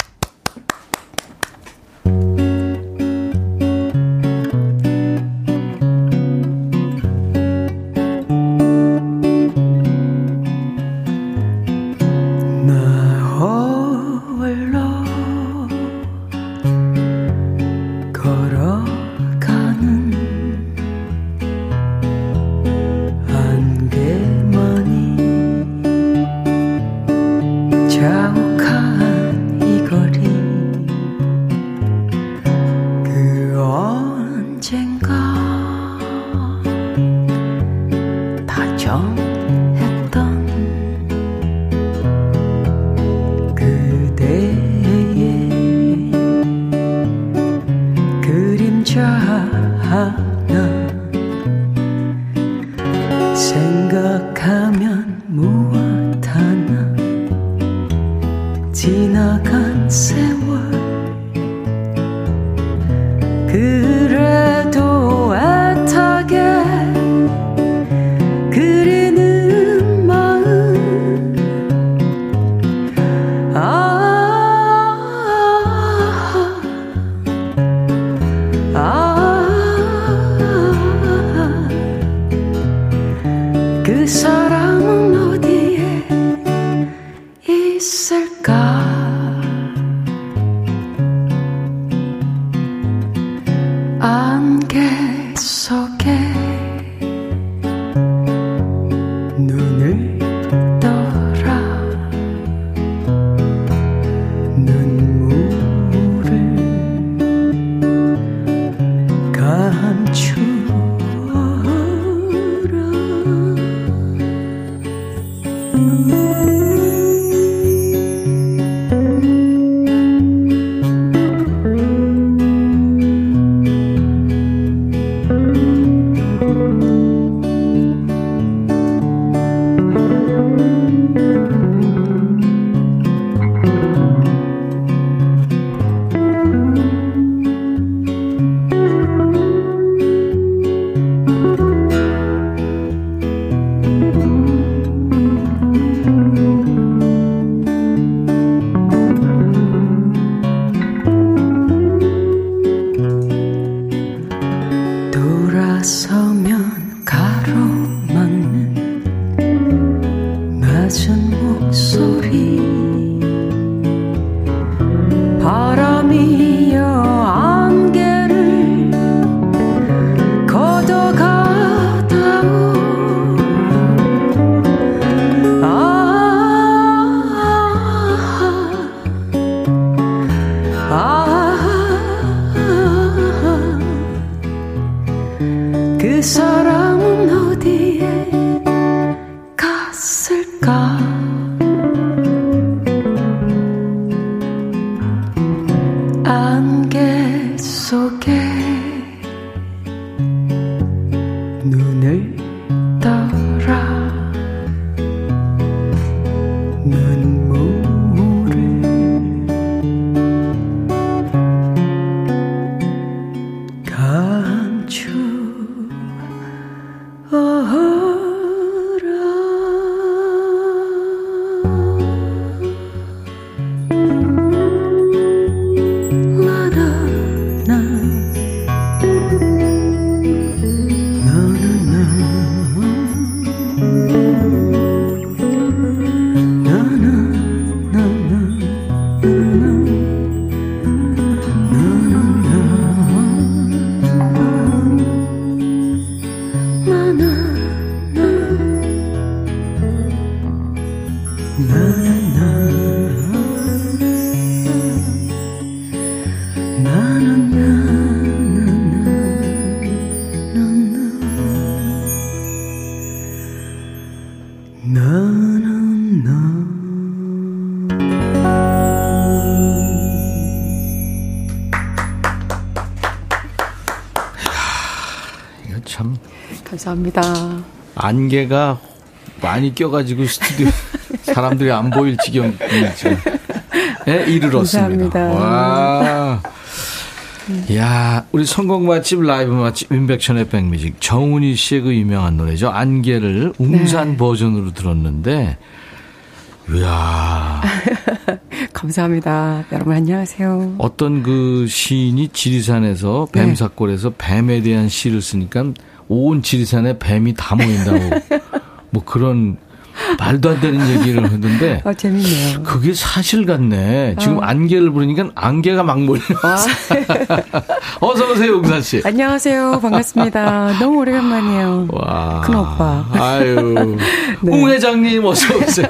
Speaker 1: 하
Speaker 7: 감사합니다.
Speaker 1: 안개가 많이 껴가지고 스튜디오 사람들이 안 보일 지경에 이르렀습니다.
Speaker 7: 감사합니다.
Speaker 1: 와. 야, 우리 성공 맛집 라이브 맛집 인백션의 백뮤직 정훈이 씨의 그 유명한 노래죠. 안개를 웅산
Speaker 7: 네.
Speaker 1: 버전으로 들었는데 이야.
Speaker 7: 감사합니다. 여러분 안녕하세요.
Speaker 1: 어떤 그 시인이 지리산에서
Speaker 7: 네.
Speaker 1: 뱀사골에서 뱀에 대한 시를 쓰니까 온 지리산에 뱀이 다 모인다고 뭐 그런 말도 안 되는 얘기를 하던데
Speaker 7: 어, 재밌네요.
Speaker 1: 그게 사실 같네.
Speaker 7: 어.
Speaker 1: 지금 안개를 부르니까 안개가 막 몰려.
Speaker 7: 와.
Speaker 1: 어서 오세요, 용산 씨.
Speaker 7: 안녕하세요. 반갑습니다. 너무 오래간만이에요.
Speaker 1: 와.
Speaker 7: 큰 오빠.
Speaker 1: 아유.
Speaker 7: 네.
Speaker 1: 홍 회장님 어서 오세요.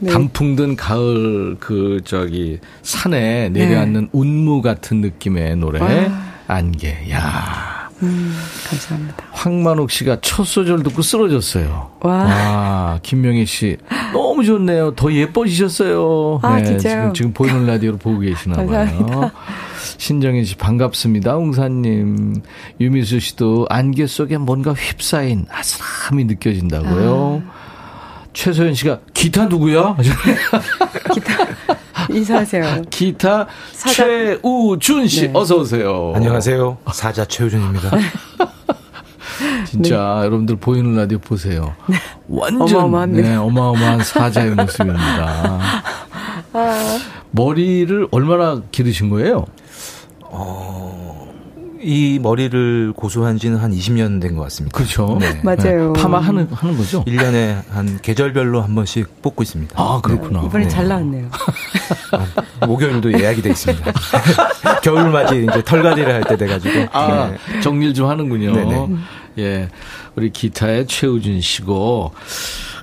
Speaker 7: 네.
Speaker 1: 단풍 든 가을 그 저기 산에 내려앉는 운무 같은 느낌의 노래
Speaker 7: 네. 와.
Speaker 1: 안개. 야.
Speaker 7: 음, 감사합니다.
Speaker 1: 황만옥 씨가 첫 소절 듣고 쓰러졌어요.
Speaker 7: 와.
Speaker 1: 와, 김명희 씨. 너무 좋네요. 더 예뻐지셨어요.
Speaker 7: 아,
Speaker 1: 네,
Speaker 7: 진짜요?
Speaker 1: 지금, 지금 보이는 라디오로 보고 계시나 봐요. 신정희 씨 반갑습니다. 웅사님. 유미수 씨도 안개 속에 뭔가 휩싸인 아슬함이 느껴진다고요.
Speaker 7: 아.
Speaker 1: 최소연 씨가 기타 누구야?
Speaker 7: 기타 인사하세요.
Speaker 1: 기타
Speaker 7: 사자-
Speaker 1: 최우준 씨
Speaker 7: 네.
Speaker 1: 어서 오세요.
Speaker 8: 안녕하세요. 사자 최우준입니다.
Speaker 1: 진짜 여러분들 보이는 라디오 보세요. 완전
Speaker 7: 네. 어마어마합니다.
Speaker 1: 네, 어마어마한 사자의 모습입니다.
Speaker 7: 아.
Speaker 1: 머리를 얼마나 기르신 거예요?
Speaker 8: 이 머리를 고수한 지는 한 20년 된 것 같습니다.
Speaker 1: 그렇죠.
Speaker 8: 네.
Speaker 7: 맞아요.
Speaker 1: 파마 하는 하는 거죠?
Speaker 8: 1년에 한 계절별로 한 번씩 뽑고 있습니다.
Speaker 1: 아 그렇구나.
Speaker 7: 이번에
Speaker 8: 네.
Speaker 7: 잘 나왔네요.
Speaker 8: 아, 목요일도 예약이 돼 있습니다. 겨울맞이 이제 털갈이를 할 때 돼가지고.
Speaker 1: 아,
Speaker 8: 네.
Speaker 1: 정리를 좀 하는군요.
Speaker 8: 네네.
Speaker 1: 예. 우리 기타의 최우준 씨고,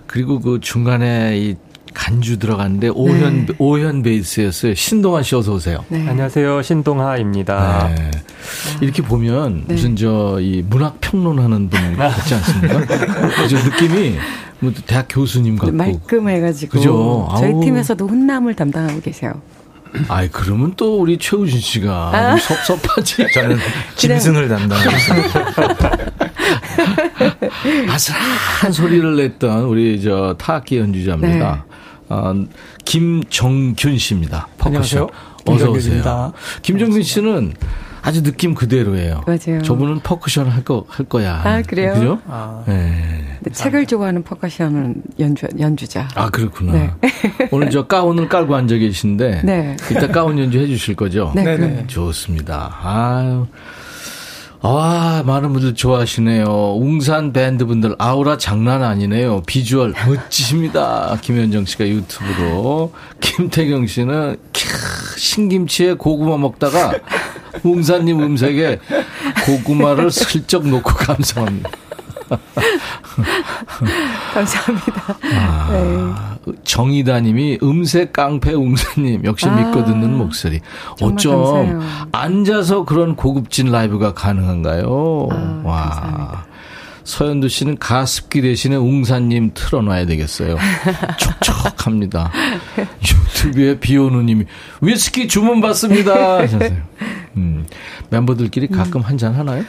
Speaker 1: 그리고 그 중간에 이 간주 들어갔는데, 오현,
Speaker 7: 네.
Speaker 1: 오현 베이스였어요. 신동환 씨 어서 오세요.
Speaker 7: 네.
Speaker 2: 안녕하세요. 신동하입니다.
Speaker 1: 네. 이렇게 보면
Speaker 7: 네.
Speaker 1: 무슨 저 이 문학 평론하는 분 같지 않습니까? 저 느낌이 뭐 대학 교수님 같고.
Speaker 7: 말끔해가지고
Speaker 1: 그죠?
Speaker 7: 저희
Speaker 1: 아우.
Speaker 7: 팀에서도 훈남을 담당하고 계세요.
Speaker 1: 아이 그러면 또 우리 최우준 씨가
Speaker 7: 아.
Speaker 1: 섭섭하지.
Speaker 8: 저는 짐승을 담당하고 있습니다.
Speaker 1: 아슬한 소리를 냈던 우리 저 타악기 연주자입니다.
Speaker 7: 네.
Speaker 1: 어, 김정균 씨입니다. 퍼커션.
Speaker 2: 안녕하세요.
Speaker 1: 어서 오세요.
Speaker 2: 김정균
Speaker 1: 씨는 아주 느낌 그대로예요.
Speaker 7: 맞아요.
Speaker 1: 저분은 퍼커션 할 거 할 거야.
Speaker 7: 아, 그래요?
Speaker 1: 그죠?
Speaker 2: 아,
Speaker 1: 네.
Speaker 7: 책을 좋아하는 퍼커션은 연주 연주자.
Speaker 1: 아 그렇구나.
Speaker 7: 네.
Speaker 1: 오늘 저 가운을 깔고 앉아 계신데
Speaker 7: 네.
Speaker 1: 이따 가운 연주 해주실 거죠?
Speaker 7: 네. 그럼요.
Speaker 1: 좋습니다. 아유. 아, 많은 분들 좋아하시네요. 웅산 밴드 분들 아우라 장난 아니네요. 비주얼 멋지십니다. 김현정 씨가 유튜브로. 김태경 씨는 캬, 신김치에 고구마 먹다가 웅산님 음색에 고구마를 슬쩍 놓고 감상합니다.
Speaker 7: 감사합니다. 네.
Speaker 1: 아, 정의다님이 음색 깡패 웅사님 역시
Speaker 7: 아,
Speaker 1: 믿고 듣는 목소리. 어쩜
Speaker 7: 감사해요.
Speaker 1: 앉아서 그런 고급진 라이브가 가능한가요?
Speaker 7: 아,
Speaker 1: 와.
Speaker 7: 감사합니다.
Speaker 1: 서현두 씨는 가습기 대신에 웅사님 틀어놔야 되겠어요. 촉촉합니다. 유튜브에 비오누님이 위스키 주문 받습니다. 하셨어요. 음, 멤버들끼리 가끔 한잔 하나요?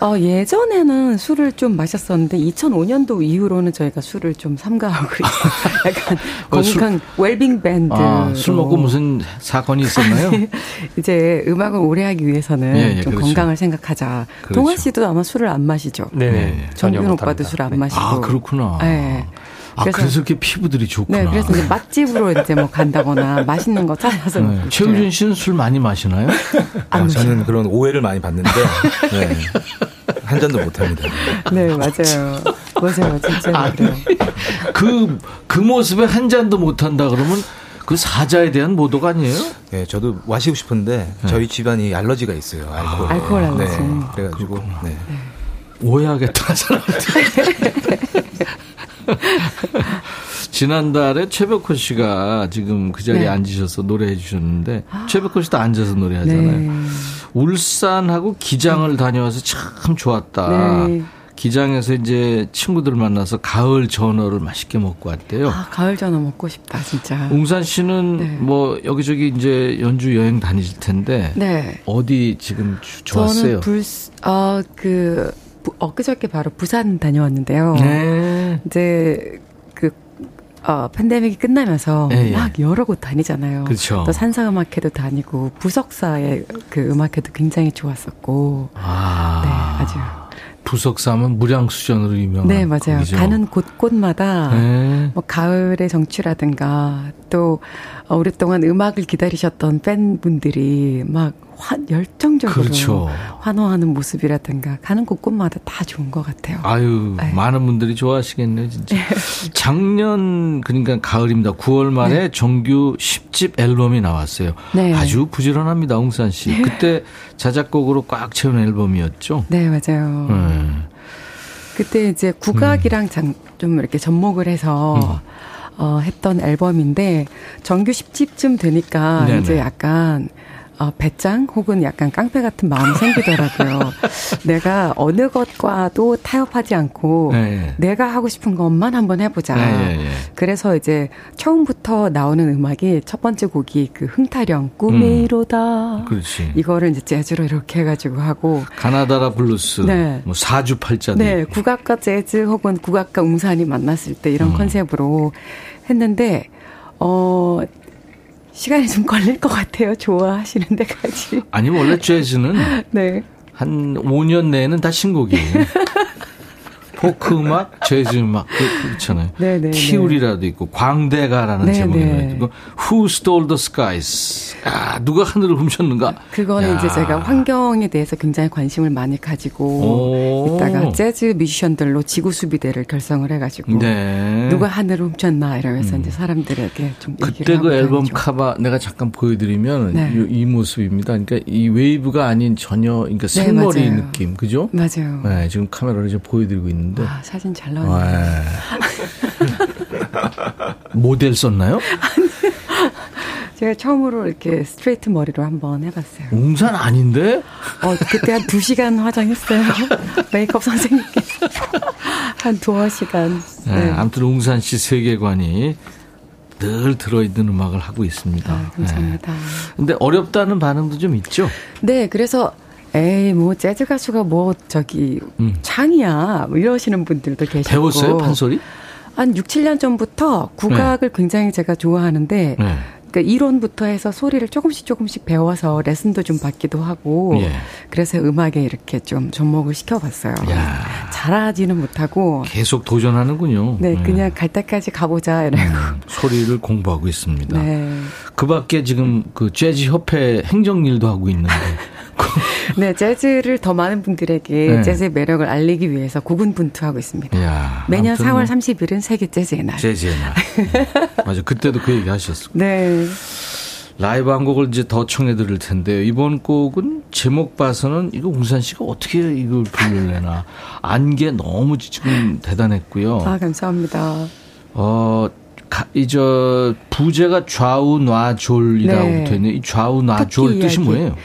Speaker 7: 어, 예전에는 술을 좀 마셨었는데 2005년도 이후로는 저희가 술을 좀 삼가하고 있어요. 약간
Speaker 1: 어, 술-
Speaker 7: 건강 웰빙 밴드.
Speaker 1: 아, 술 먹고 무슨 사건이 있었나요?
Speaker 7: 이제 음악을 오래 하기 위해서는
Speaker 1: 예, 예,
Speaker 7: 좀
Speaker 1: 그렇죠.
Speaker 7: 건강을 생각하자.
Speaker 1: 그렇죠.
Speaker 7: 동환 씨도 아마 술을 안 마시죠.
Speaker 2: 네. 전혀
Speaker 7: 정균
Speaker 2: 못합니다.
Speaker 7: 오빠도 술안
Speaker 2: 네.
Speaker 7: 마시고.
Speaker 1: 아, 그렇구나.
Speaker 7: 네.
Speaker 1: 아, 그래서, 이렇게 피부들이 좋구나.
Speaker 7: 네, 그래서 이제 맛집으로 이제 뭐 간다거나 맛있는 거 찾아서
Speaker 1: 네. 최우준 씨는 술 많이 마시나요?
Speaker 8: 아, 저는 그런 오해를 많이 받는데 네. 한 잔도 못 합니다.
Speaker 7: 네, 맞아요. 맞아요. 진짜
Speaker 1: 아니,
Speaker 7: 그래요.
Speaker 1: 그, 그 모습에 한 잔도 못 한다 그러면 그 사자에 대한 모독 아니에요?
Speaker 8: 네, 저도 마시고 싶은데 저희 집안이 알러지가 있어요. 알코올.
Speaker 7: 알코올 알러지.
Speaker 8: 네, 그래가지고 네.
Speaker 1: 오해하겠다, 사람들. 지난달에 최백호 씨가 지금 그 자리에
Speaker 7: 네.
Speaker 1: 앉으셔서 노래해 주셨는데, 최백호 씨도 앉아서 노래하잖아요.
Speaker 7: 네.
Speaker 1: 울산하고 기장을 다녀와서 참 좋았다.
Speaker 7: 네.
Speaker 1: 기장에서 이제 친구들 만나서 가을 전어를 맛있게 먹고 왔대요.
Speaker 7: 아, 가을 전어 먹고 싶다, 진짜.
Speaker 1: 웅산 씨는
Speaker 7: 네.
Speaker 1: 뭐 여기저기 이제 연주 여행 다니실 텐데
Speaker 7: 네.
Speaker 1: 어디 지금 주- 좋았어요?
Speaker 7: 저는 불, 어, 그, 부- 엊그저께 바로 부산 다녀왔는데요.
Speaker 1: 네.
Speaker 7: 이제, 그, 어, 팬데믹이 끝나면서
Speaker 1: 예, 예.
Speaker 7: 막 여러 곳 다니잖아요.
Speaker 1: 그렇죠.
Speaker 7: 또 산사 음악회도 다니고, 부석사의 그 음악회도 굉장히 좋았었고,
Speaker 1: 아.
Speaker 7: 네, 아주.
Speaker 1: 부석사면 무량수전으로 유명한
Speaker 7: 네, 맞아요.
Speaker 1: 거기죠.
Speaker 7: 가는 곳곳마다
Speaker 1: 네.
Speaker 7: 뭐 가을의 정취라든가 또 어, 오랫동안 음악을 기다리셨던 팬분들이 막 환, 열정적으로
Speaker 1: 그렇죠.
Speaker 7: 환호하는 모습이라든가 가는 곳곳마다 다 좋은 것 같아요.
Speaker 1: 아유,
Speaker 7: 네.
Speaker 1: 많은 분들이 좋아하시겠네요, 진짜. 작년, 그러니까 가을입니다. 9월 말에 정규 10집 앨범이 나왔어요.
Speaker 7: 네.
Speaker 1: 아주 부지런합니다, 웅산 씨. 그때 자작곡으로 꽉 채운 앨범이었죠.
Speaker 7: 네, 맞아요.
Speaker 1: 음.
Speaker 7: 그때 이제 국악이랑 장- 좀 이렇게 접목을 해서 어, 했던 앨범인데 정규 10집쯤 되니까
Speaker 1: 네네.
Speaker 7: 이제 약간 어, 배짱 혹은 약간 깡패 같은 마음이 생기더라고요. 내가 어느 것과도 타협하지 않고
Speaker 1: 네.
Speaker 7: 내가 하고 싶은 것만 한번 해보자.
Speaker 1: 네, 예, 예.
Speaker 7: 그래서 이제 처음부터 나오는 음악이 첫 번째 곡이 그 흥타령 꿈이로다.
Speaker 1: 그렇지.
Speaker 7: 이거를 이제 재즈로 이렇게 해가지고 하고
Speaker 1: 가나다라 블루스,
Speaker 7: 네.
Speaker 1: 뭐 사주팔자도
Speaker 7: 네. 국악과 재즈 혹은 국악과 웅산이 만났을 때 이런
Speaker 1: 음.
Speaker 7: 컨셉으로 했는데 어 시간이 좀 걸릴 것 같아요. 좋아하시는 데까지.
Speaker 1: 아니 원래 재즈는
Speaker 7: 네.
Speaker 1: 한 5년 내에는 다 신곡이에요. 포크 음악, 재즈 음악 그- 그렇잖아요.
Speaker 7: 네네네.
Speaker 1: 키울이라도 있고 광대가라는
Speaker 7: 네네.
Speaker 1: 제목이 있고 Who Stole the Skies? 아 누가 하늘을 훔쳤는가?
Speaker 7: 그거는
Speaker 1: 야.
Speaker 7: 이제 제가 환경에 대해서 굉장히 관심을 많이 가지고
Speaker 1: 오.
Speaker 7: 있다가 재즈 뮤지션들로 지구 수비대를 결성을 해가지고
Speaker 1: 네.
Speaker 7: 누가 하늘을 훔쳤나 이러면서 이제 사람들에게 좀
Speaker 1: 그때 그 앨범
Speaker 7: 다니죠.
Speaker 1: 카바 내가 잠깐 보여드리면
Speaker 7: 네.
Speaker 1: 이, 이 모습입니다. 그러니까 이 웨이브가 아닌 전혀 그러니까
Speaker 7: 네,
Speaker 1: 생머리. 느낌, 그죠?
Speaker 7: 맞아요.
Speaker 1: 네, 지금 카메라로 이제 보여드리고 있는 데
Speaker 7: 아, 사진 잘 나왔네요.
Speaker 1: 네. 모델 썼나요?
Speaker 7: 제가 처음으로 이렇게 스트레이트 머리로 한번 해봤어요.
Speaker 1: 웅산 아닌데?
Speaker 7: 어, 그때 한두 시간 화장했어요. 메이크업 선생님께서. 한 두어 시간.
Speaker 1: 네.
Speaker 7: 네.
Speaker 1: 아무튼 웅산 씨 세계관이 늘 들어있는 음악을 하고 있습니다.
Speaker 7: 아, 감사합니다.
Speaker 1: 네. 근데 어렵다는 반응도 좀 있죠?
Speaker 7: 네, 그래서 에이 뭐 재즈 가수가 뭐 저기
Speaker 1: 음.
Speaker 7: 창이야 뭐 이러시는 분들도 계시고
Speaker 1: 배웠어요, 판소리?
Speaker 7: 한 6, 7년 전부터 국악을 굉장히 제가 좋아하는데
Speaker 1: 네.
Speaker 7: 그러니까 이론부터 해서 소리를 조금씩 조금씩 배워서 레슨도 좀 받기도 하고
Speaker 1: 예.
Speaker 7: 그래서 음악에 이렇게 좀 접목을 시켜봤어요.
Speaker 1: 야.
Speaker 7: 잘하지는 못하고
Speaker 1: 계속 도전하는군요.
Speaker 7: 네 그냥 갈 때까지 가보자 이러고
Speaker 1: 음, 소리를 공부하고 있습니다.
Speaker 7: 네.
Speaker 1: 그 밖에 지금 그 재즈 협회 행정 일도 하고 있는데.
Speaker 7: 네 재즈를 더 많은 분들에게
Speaker 1: 네.
Speaker 7: 재즈의 매력을 알리기 위해서 고군분투하고 있습니다.
Speaker 1: 야,
Speaker 7: 매년
Speaker 1: 아무튼
Speaker 7: 4월
Speaker 1: 뭐
Speaker 7: 30일은 세계 재즈의 날.
Speaker 1: 재즈의 날. 음. 맞아. 그때도 그 얘기 하셨어.
Speaker 7: 네.
Speaker 1: 라이브 한 곡을 이제 더 청해 드릴 텐데요. 이번 곡은 제목 봐서는 이거 웅산 씨가 어떻게 이걸 부르려나. 안개 너무 지금 대단했고요.
Speaker 7: 아, 감사합니다.
Speaker 1: 어, 가, 이저 부제가 좌우 놔졸이라고
Speaker 7: 네.
Speaker 1: 붙어 있는 이 좌우 놔졸 뜻이. 뭐예요?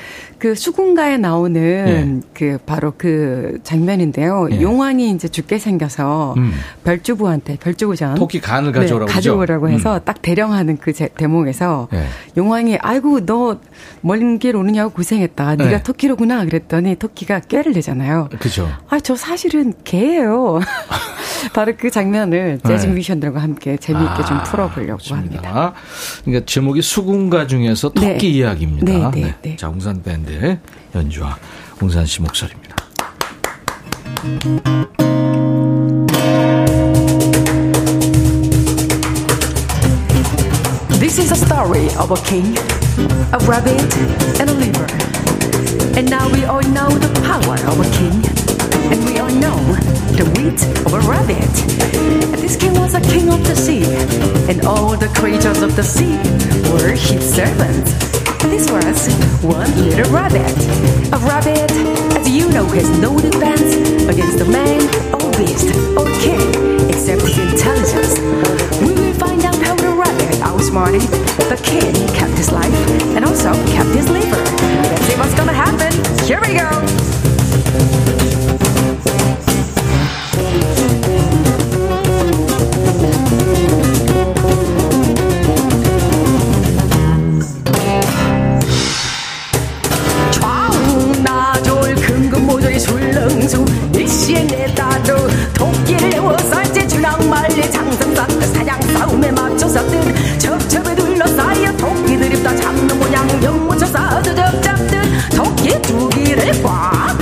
Speaker 7: 그 수군가에 나오는 그 바로 그 장면인데요.
Speaker 1: 예.
Speaker 7: 용왕이 이제 죽게 생겨서
Speaker 1: 음.
Speaker 7: 별주부한테 별주부전
Speaker 1: 토끼 간을 가져오라고
Speaker 7: 네? 가져오라고 해서
Speaker 1: 음.
Speaker 7: 딱 대령하는 그 제, 대목에서
Speaker 1: 예.
Speaker 7: 용왕이 아이고 너먼길 오느냐고 고생했다. 네가
Speaker 1: 네.
Speaker 7: 토끼로구나 그랬더니 토끼가 깨를 내잖아요.
Speaker 1: 그죠.
Speaker 7: 아, 저 사실은 개예요. 바로 그 장면을 재즈
Speaker 1: 네.
Speaker 7: 뮤지션들과 함께 재미있게 좀
Speaker 1: 아,
Speaker 7: 풀어보려고
Speaker 1: 좋습니다.
Speaker 7: 합니다.
Speaker 1: 그러니까 제목이 수군가 중에서 토끼
Speaker 7: 네.
Speaker 1: 이야기입니다.
Speaker 7: 네, 네, 네.
Speaker 1: 자, 웅산 밴드의 연주와 웅산 씨 목소리입니다.
Speaker 9: This is a story of a king, a rabbit, and a liver. And now we all know the power of a king, and we all know the wit of a rabbit. This king was a king of the sea, and all the creatures of the sea were his servants. This was one little rabbit. A rabbit, as you know, has no defense against a man or beast or king, except his intelligence. We will find out how the rabbit outsmarted the king, kept his life, and also kept his liver. Let's see what's gonna happen. Here we go. 일시에 내다도 토끼를 내워서 이제 주낭말리 장성사트 사냥 싸움에 맞춰서 뜬 첩첩에 둘러싸여 토끼들 입다 잡는 모양 영무쳐서 접잡듯 토끼 두 귀를 꽉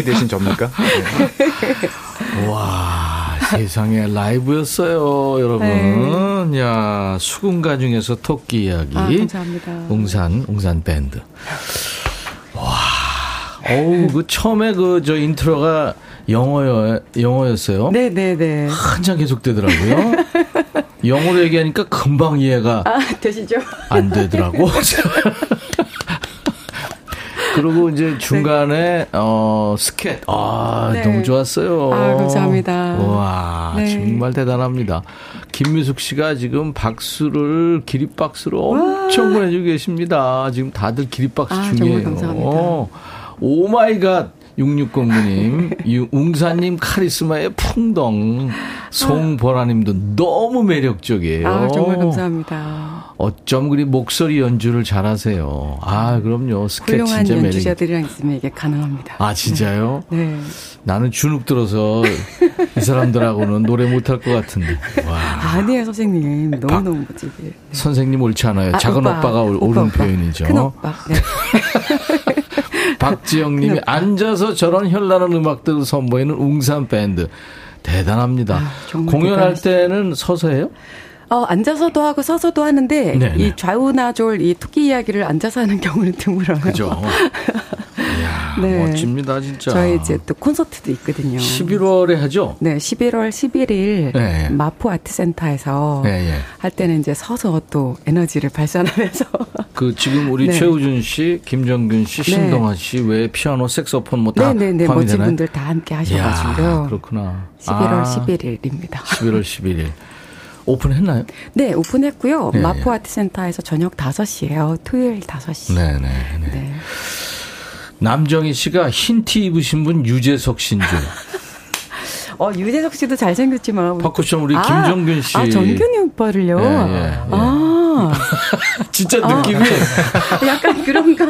Speaker 9: 토끼
Speaker 8: 대신 접니까?
Speaker 1: 와, 세상에 라이브였어요, 여러분. 야, 수군가 중에서 토끼 이야기.
Speaker 7: 아, 감사합니다.
Speaker 1: 웅산, 웅산 밴드. 와, 어우, 그 처음에 그 저 인트로가 영어여, 영어였어요.
Speaker 7: 네네네.
Speaker 1: 한참 계속되더라고요. 영어로 얘기하니까 금방 이해가
Speaker 7: 아, 되시죠?
Speaker 1: 안 되더라고. 그리고 이제 중간에 어 스캣 아
Speaker 7: 네.
Speaker 1: 너무 좋았어요.
Speaker 7: 아, 감사합니다.
Speaker 1: 와
Speaker 7: 네.
Speaker 1: 정말 대단합니다. 김미숙 씨가 지금 박수를 기립박수로 엄청 보내주고 계십니다. 지금 다들 기립박수
Speaker 7: 아,
Speaker 1: 중이에요.
Speaker 7: 정말 감사합니다.
Speaker 1: Oh my God 6609님, 웅산님 카리스마에 풍덩, 송보라님도 너무 매력적이에요.
Speaker 7: 아, 정말 감사합니다.
Speaker 1: 어쩜 그리 목소리 연주를 잘하세요. 아, 그럼요. 스케치
Speaker 7: 훌륭한
Speaker 1: 진짜 매력.
Speaker 7: 연주자들이랑 있으면 이게 가능합니다.
Speaker 1: 아, 진짜요?
Speaker 7: 네.
Speaker 1: 나는 주눅 들어서 이 사람들하고는 노래 못할 것 같은데. 와.
Speaker 7: 아니에요, 선생님. 너무너무 멋지게.
Speaker 1: 선생님 옳지 않아요.
Speaker 7: 아,
Speaker 1: 작은
Speaker 7: 오빠,
Speaker 1: 가 옳은
Speaker 7: 오빠.
Speaker 1: 표현이죠.
Speaker 7: 큰 오빠. 네.
Speaker 1: 박지영님이
Speaker 7: 큰 오빠.
Speaker 1: 앉아서 저런 현란한 음악들을 선보이는 웅산 밴드. 대단합니다.
Speaker 7: 아,
Speaker 1: 공연할
Speaker 7: 대단하시다.
Speaker 1: 때는 서서 해요?
Speaker 7: 어, 앉아서도 하고 서서도 하는데
Speaker 1: 네,
Speaker 7: 이
Speaker 1: 네.
Speaker 7: 좌우나 졸 이 토끼 이야기를 앉아서 하는 경우는 드물어요.
Speaker 1: 그죠? 이야,
Speaker 7: 네.
Speaker 1: 멋집니다, 진짜.
Speaker 7: 저희 이제 또 콘서트도 있거든요.
Speaker 1: 11월에 하죠?
Speaker 7: 네, 11월 11일
Speaker 1: 네.
Speaker 7: 마포 아트센터에서
Speaker 1: 예, 예.
Speaker 7: 할 때는 이제 서서 또 에너지를 발산하면서
Speaker 1: 그 지금 우리
Speaker 7: 네.
Speaker 1: 최우준 씨, 김정균 씨,
Speaker 7: 네.
Speaker 1: 신동아 씨 외에 피아노, 색소폰 뭐다
Speaker 7: 네네네
Speaker 1: 포함이
Speaker 7: 멋진
Speaker 1: 되나요?
Speaker 7: 분들 다 함께 하셔가지고요.
Speaker 1: 그렇구나.
Speaker 7: 11월
Speaker 1: 아,
Speaker 7: 11일입니다.
Speaker 1: 11월 11일. 오픈했나요?
Speaker 7: 네, 오픈했고요.
Speaker 1: 네,
Speaker 7: 마포
Speaker 1: 예.
Speaker 7: 아트센터에서 저녁 5시예요. 토요일 5시.
Speaker 1: 네 네. 네.
Speaker 7: 네.
Speaker 1: 남정희 씨가 흰 티 입으신 분 유재석 씨인 줄.
Speaker 7: 어, 유재석 씨도 잘생겼지만.
Speaker 1: 퍼쿠션 우리
Speaker 7: 아,
Speaker 1: 김정균 씨.
Speaker 7: 아, 정균이 오빠를요?
Speaker 1: 예, 예, 예.
Speaker 7: 아,
Speaker 1: 진짜
Speaker 7: 아.
Speaker 1: 느낌이
Speaker 7: 약간 그런가?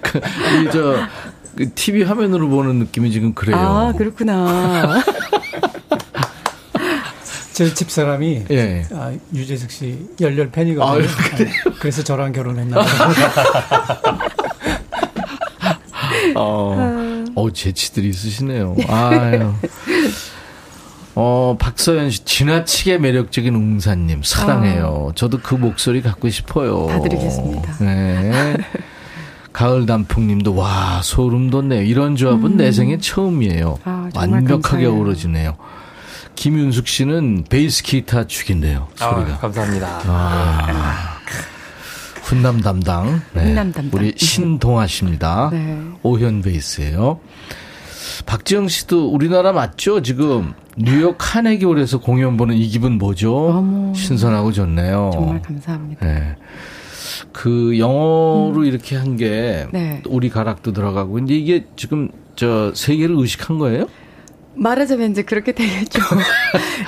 Speaker 1: 그, 이 저, 그 TV 화면으로 보는 느낌이 지금 그래요.
Speaker 7: 아, 그렇구나.
Speaker 10: 제 집사람이
Speaker 1: 예.
Speaker 10: 아, 유재석 씨 열렬 팬이거든요.
Speaker 1: 그래요?
Speaker 10: 네, 그래서 저랑 결혼했나 봐요.
Speaker 1: 어, 어 재치들이 있으시네요. 아유. 어, 박서연 씨, 지나치게 매력적인 웅사님, 사랑해요. 저도 그 목소리 갖고 싶어요.
Speaker 7: 다 드리겠습니다.
Speaker 1: 네. 가을 단풍님도, 와, 소름 돋네요. 이런 조합은 내 생애 처음이에요.
Speaker 7: 아,
Speaker 1: 완벽하게
Speaker 7: 감사해요.
Speaker 1: 어우러지네요. 김윤숙 씨는 베이스 기타 죽인데요, 소리가.
Speaker 8: 아, 감사합니다.
Speaker 1: 아, 훈남 담당. 네.
Speaker 7: 훈남 담당.
Speaker 1: 우리 신동아 씨입니다.
Speaker 7: 네.
Speaker 1: 오현 베이스예요. 박지영 씨도 우리나라 맞죠? 지금 뉴욕 카네기홀에서 공연 보는 이 기분 뭐죠?
Speaker 7: 어머.
Speaker 1: 신선하고 좋네요.
Speaker 7: 정말 감사합니다.
Speaker 1: 네. 그 영어로 이렇게 한게
Speaker 7: 네.
Speaker 1: 우리 가락도 들어가고 근데 이게 지금 저 세계를 의식한 거예요?
Speaker 7: 말하자면 이제 그렇게 되겠죠.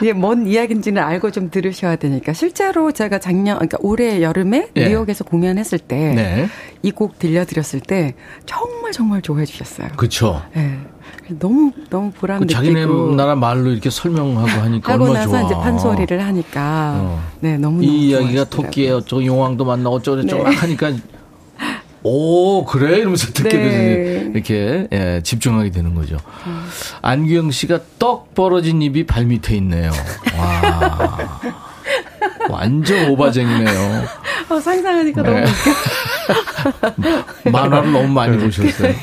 Speaker 7: 이게 뭔 이야기인지는 알고 좀 들으셔야 되니까. 실제로 제가 작년, 그러니까 올해 여름에
Speaker 1: 예.
Speaker 7: 뉴욕에서 공연했을 때,
Speaker 1: 네.
Speaker 7: 이곡 들려드렸을 때, 정말 정말 좋아해 주셨어요.
Speaker 1: 그렇죠.
Speaker 7: 예. 너무, 너무 보람
Speaker 1: 그
Speaker 7: 느끼고.
Speaker 1: 자기네 나라 말로 이렇게 설명하고 하니까
Speaker 7: 하고
Speaker 1: 얼마나
Speaker 7: 나서
Speaker 1: 좋아.
Speaker 7: 이제 판소리를 하니까,
Speaker 1: 어.
Speaker 7: 네, 너무
Speaker 1: 이 이야기가 토끼에 어쩌고 용왕도 만나고 어쩌고 저쩌고
Speaker 7: 네.
Speaker 1: 하니까 오 그래 이러면서 듣게
Speaker 7: 네.
Speaker 1: 되서 이렇게 예, 집중하게 되는 거죠. 안규영 씨가 떡 벌어진 입이 발 밑에 있네요. 와 완전 오바쟁이네요.
Speaker 7: 어, 상상하니까
Speaker 1: 네.
Speaker 7: 너무
Speaker 1: 만화를 너무 많이 보셨어요.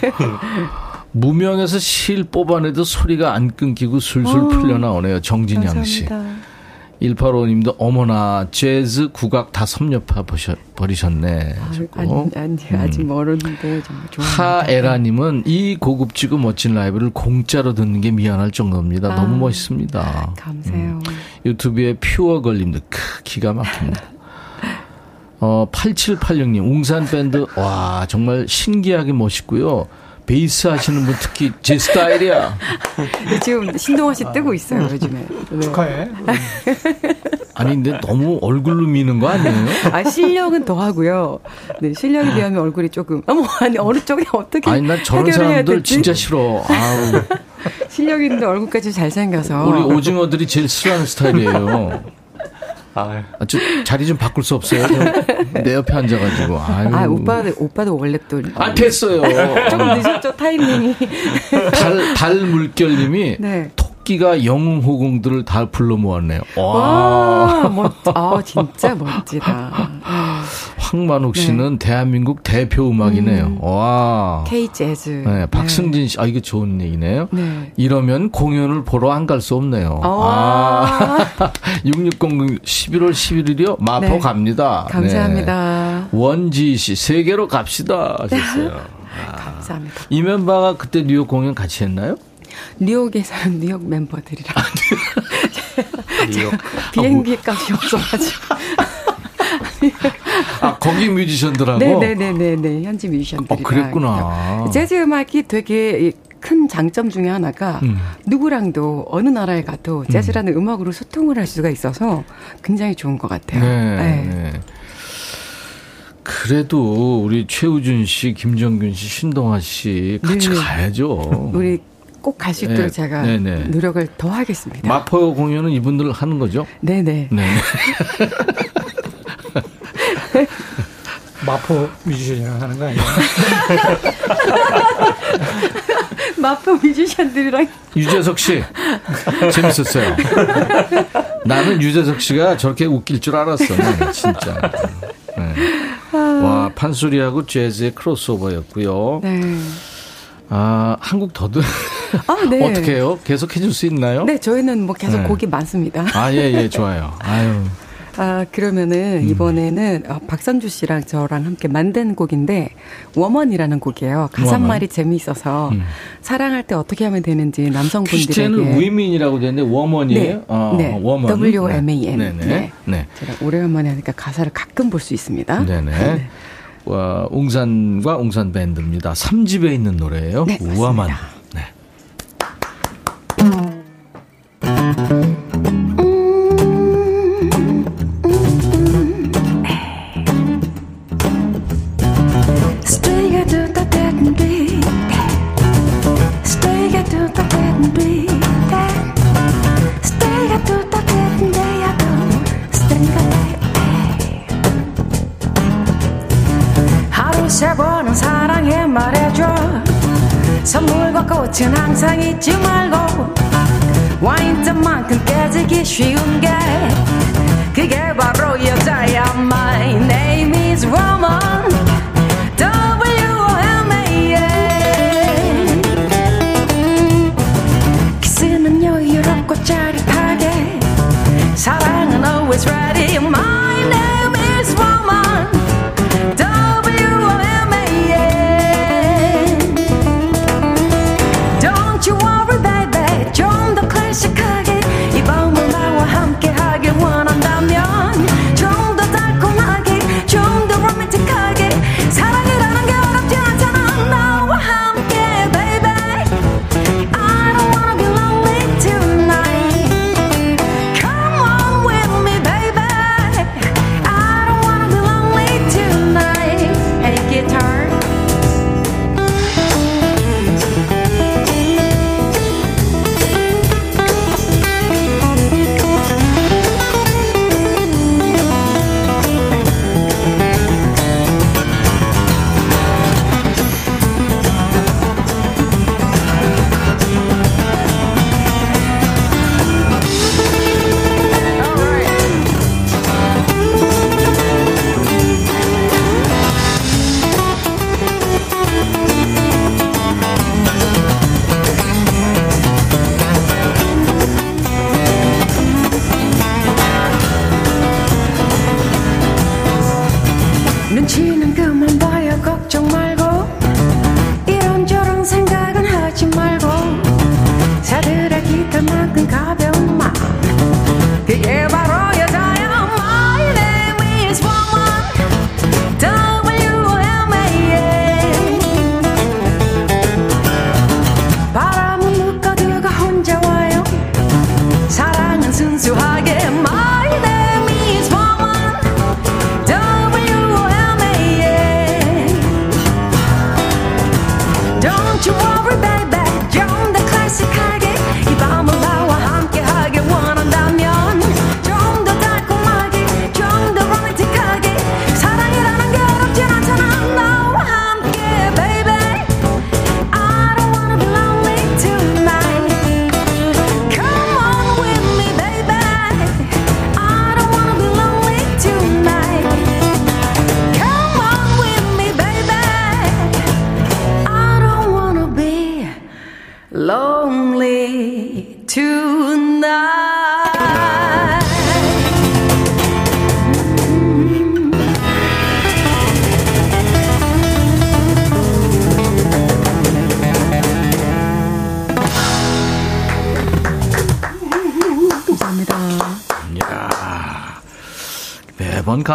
Speaker 1: 무명에서 실 뽑아내도 소리가 안 끊기고 술술
Speaker 7: 어.
Speaker 1: 풀려 나오네요. 정진양 씨.
Speaker 7: 감사합니다.
Speaker 1: 185님도 어머나 재즈 국악 다 섭렵해 보셔, 버리셨네.
Speaker 7: 아니, 아니, 아직 멀었는데 정말 좋아.
Speaker 1: 하에라님은 이 고급지고 멋진 라이브를 공짜로 듣는 게 미안할 정도입니다.
Speaker 7: 아,
Speaker 1: 너무 멋있습니다.
Speaker 7: 감사해요.
Speaker 1: 유튜브에 퓨어 걸림도 크, 기가 막힙니다. 어, 8786님, 웅산 밴드, 와, 정말 신기하게 멋있고요. 베이스 하시는 분 특히 제 스타일이야.
Speaker 7: 지금 신동아 씨 뜨고 있어요, 요즘에. 네.
Speaker 10: 축하해.
Speaker 1: 아니, 근데 너무 얼굴로 미는 거 아니에요?
Speaker 7: 아, 실력은 더 하고요. 네, 실력에 비하면 얼굴이 조금, 어머, 아니, 어느 쪽에 어떻게.
Speaker 1: 아니, 난 저런 사람들
Speaker 7: 될지?
Speaker 1: 진짜 싫어. 아우.
Speaker 7: 실력 있는데 얼굴까지 잘생겨서.
Speaker 1: 우리 오징어들이 제일 싫어하는 스타일이에요.
Speaker 8: 아유.
Speaker 1: 아, 저, 자리 좀 바꿀 수 없어요? 좀내 옆에 앉아가지고. 아유.
Speaker 7: 아, 오빠도, 오빠도 원래 또.
Speaker 1: 아, 됐어요.
Speaker 7: 조금 늦었죠, 타이밍이.
Speaker 1: 달, 달 물결님이
Speaker 7: 네.
Speaker 1: 토끼가 영웅 호공들을 다 불러 모았네요. 와.
Speaker 7: 와, 멋, 아, 진짜 멋지다. 네.
Speaker 1: 씨는 대한민국 대표 음악이네요. 와.
Speaker 7: K 재즈.
Speaker 1: 네, 박승진 씨, 아, 이거 좋은 얘기네요.
Speaker 7: 네.
Speaker 1: 이러면 공연을 보러 안 갈 수 없네요.
Speaker 7: 아.
Speaker 1: 아. 6600 11월 11일이요? 마포
Speaker 7: 네.
Speaker 1: 갑니다.
Speaker 7: 감사합니다.
Speaker 1: 네. 원지 씨, 세계로 갑시다. 하셨어요.
Speaker 7: 감사합니다.
Speaker 1: 이 멤버가 그때 뉴욕 공연 같이 했나요?
Speaker 7: 뉴욕에 사는 뉴욕 멤버들이랑.
Speaker 1: 뉴욕.
Speaker 7: 비행기 값이 없어가지고.
Speaker 1: 아, 거기 뮤지션들하고?
Speaker 7: 네네네네. 현지 뮤지션들이랑.
Speaker 1: 어, 그랬구나.
Speaker 7: 재즈 음악이 되게 큰 장점 중에 하나가
Speaker 1: 음.
Speaker 7: 누구랑도 어느 나라에 가도 재즈라는 음. 악으로 소통을 할 수가 있어서 굉장히 좋은 것 같아요.
Speaker 1: 네.
Speaker 7: 네.
Speaker 1: 네. 그래도 우리 최우준 씨, 김정균 씨, 신동아 씨 같이
Speaker 7: 네.
Speaker 1: 가야죠.
Speaker 7: 우리 꼭 갈 수 있도록
Speaker 1: 네.
Speaker 7: 제가
Speaker 1: 네네.
Speaker 7: 노력을 더 하겠습니다.
Speaker 1: 마포 공연은 이분들 하는 거죠?
Speaker 7: 네네.
Speaker 1: 네.
Speaker 10: 마포 뮤지션이랑 하는 거 아니에요?
Speaker 7: 마포 뮤지션들이랑
Speaker 1: 유재석 씨 재밌었어요. 나는 유재석 씨가 저렇게 웃길 줄 알았어. 네, 진짜. 네. 와 판소리하고 재즈의 크로스오버였고요.
Speaker 7: 네.
Speaker 1: 아 한 곡 더
Speaker 7: 아, 네.
Speaker 1: 어떻게 해요? 계속 해줄 수 있나요?
Speaker 7: 네, 저희는 뭐 계속
Speaker 1: 네.
Speaker 7: 곡이 많습니다.
Speaker 1: 아 예 예 좋아요. 아유
Speaker 7: 아, 그러면은
Speaker 1: 음.
Speaker 7: 이번에는 어, 박선주 씨랑 저랑 함께 만든 곡인데 Woman이라는 곡이에요. 가사말이 재미있어서
Speaker 1: 음.
Speaker 7: 사랑할 때 어떻게 하면 되는지 남성분들에게
Speaker 1: 퀴즈는 Women이라고 되는데 Woman이에요.
Speaker 7: 네.
Speaker 1: 어,
Speaker 7: 네.
Speaker 1: Woman.
Speaker 7: W-O-M-A-N.
Speaker 1: 네. 네네.
Speaker 7: 네.
Speaker 1: 네.
Speaker 7: 제가 오래간만에 하니까 가사를 가끔 볼 수 있습니다.
Speaker 1: 네네. 와, 웅산과 웅산 밴드입니다. 3집에 있는 노래예요.
Speaker 7: 네,
Speaker 1: Woman. 네.
Speaker 9: Stay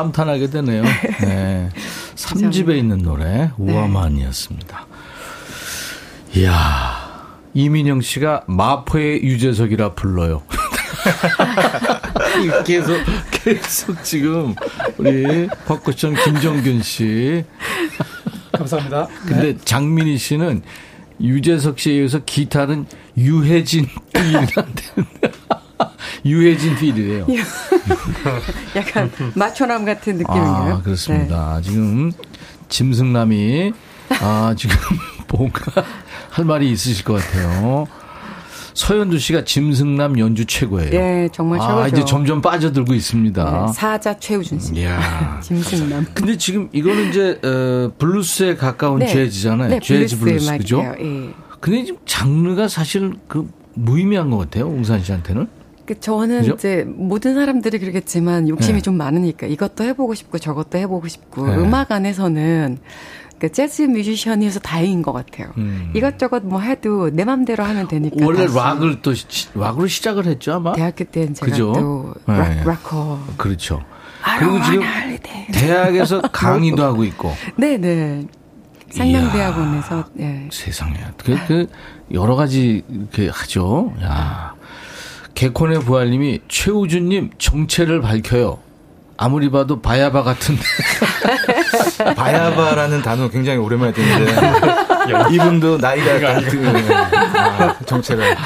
Speaker 1: 감탄하게 되네요. 네. 3집에 있는 노래, 우아만이었습니다. 이야, 이민영 씨가 마포의 유재석이라 불러요. 계속, 계속 지금, 우리 박구천 김정균 씨.
Speaker 10: 감사합니다.
Speaker 1: 근데 장민희 씨는 유재석 씨에 의해서 기타는 유해진 필이란데. 유해진 feel이래요.
Speaker 7: 약간 마초남 같은 느낌인가요?
Speaker 1: 아, 그렇습니다. 지금 짐승남이 아, 지금 뭔가 할 말이 있으실 것 같아요. 서현두 씨가 짐승남 연주 최고예요.
Speaker 7: 네, 정말
Speaker 1: 아,
Speaker 7: 최고죠.
Speaker 1: 이제 점점 빠져들고 있습니다.
Speaker 7: 네, 사자 최우준 씨.
Speaker 1: 이야.
Speaker 7: 짐승남.
Speaker 1: 근데 지금 이거는 이제 어, 블루스에 가까운
Speaker 7: 네.
Speaker 1: 재즈잖아요.
Speaker 7: 네,
Speaker 1: 재즈 블루스,
Speaker 7: 블루스
Speaker 1: 그죠?
Speaker 7: 예.
Speaker 1: 근데 지금 장르가 사실 그 무의미한 것 같아요. 웅산 씨한테는.
Speaker 7: 그 저는
Speaker 1: 그죠?
Speaker 7: 이제 모든 사람들이 그러겠지만 욕심이
Speaker 1: 네.
Speaker 7: 좀 많으니까 이것도 해보고 싶고 저것도 해보고 싶고
Speaker 1: 네.
Speaker 7: 음악 안에서는 그 재즈 뮤지션이어서 다행인 것 같아요.
Speaker 1: 음.
Speaker 7: 이것저것 뭐 해도 내 맘대로 하면 되니까.
Speaker 1: 원래. 락을 또 시- 락으로 시작을 했죠 아마.
Speaker 7: 대학교 때는 제가
Speaker 1: 그죠?
Speaker 7: 또
Speaker 1: 네.
Speaker 7: 락, 락커.
Speaker 1: 그렇죠.
Speaker 7: I
Speaker 1: 그리고
Speaker 7: don't
Speaker 1: 지금
Speaker 7: wanna holiday.
Speaker 1: 대학에서 강의도 하고 있고.
Speaker 7: 네네. 상명대학원에서 예.
Speaker 1: 세상에. 그, 그, 여러 가지 이렇게 하죠. 야 개콘의 부활님이 최우준님 정체를 밝혀요. 아무리 봐도 바야바 같은데.
Speaker 8: 바야바라는 단어 굉장히 오랜만에 듣는데. 이분도 나이가 약간 그, 아, 정체를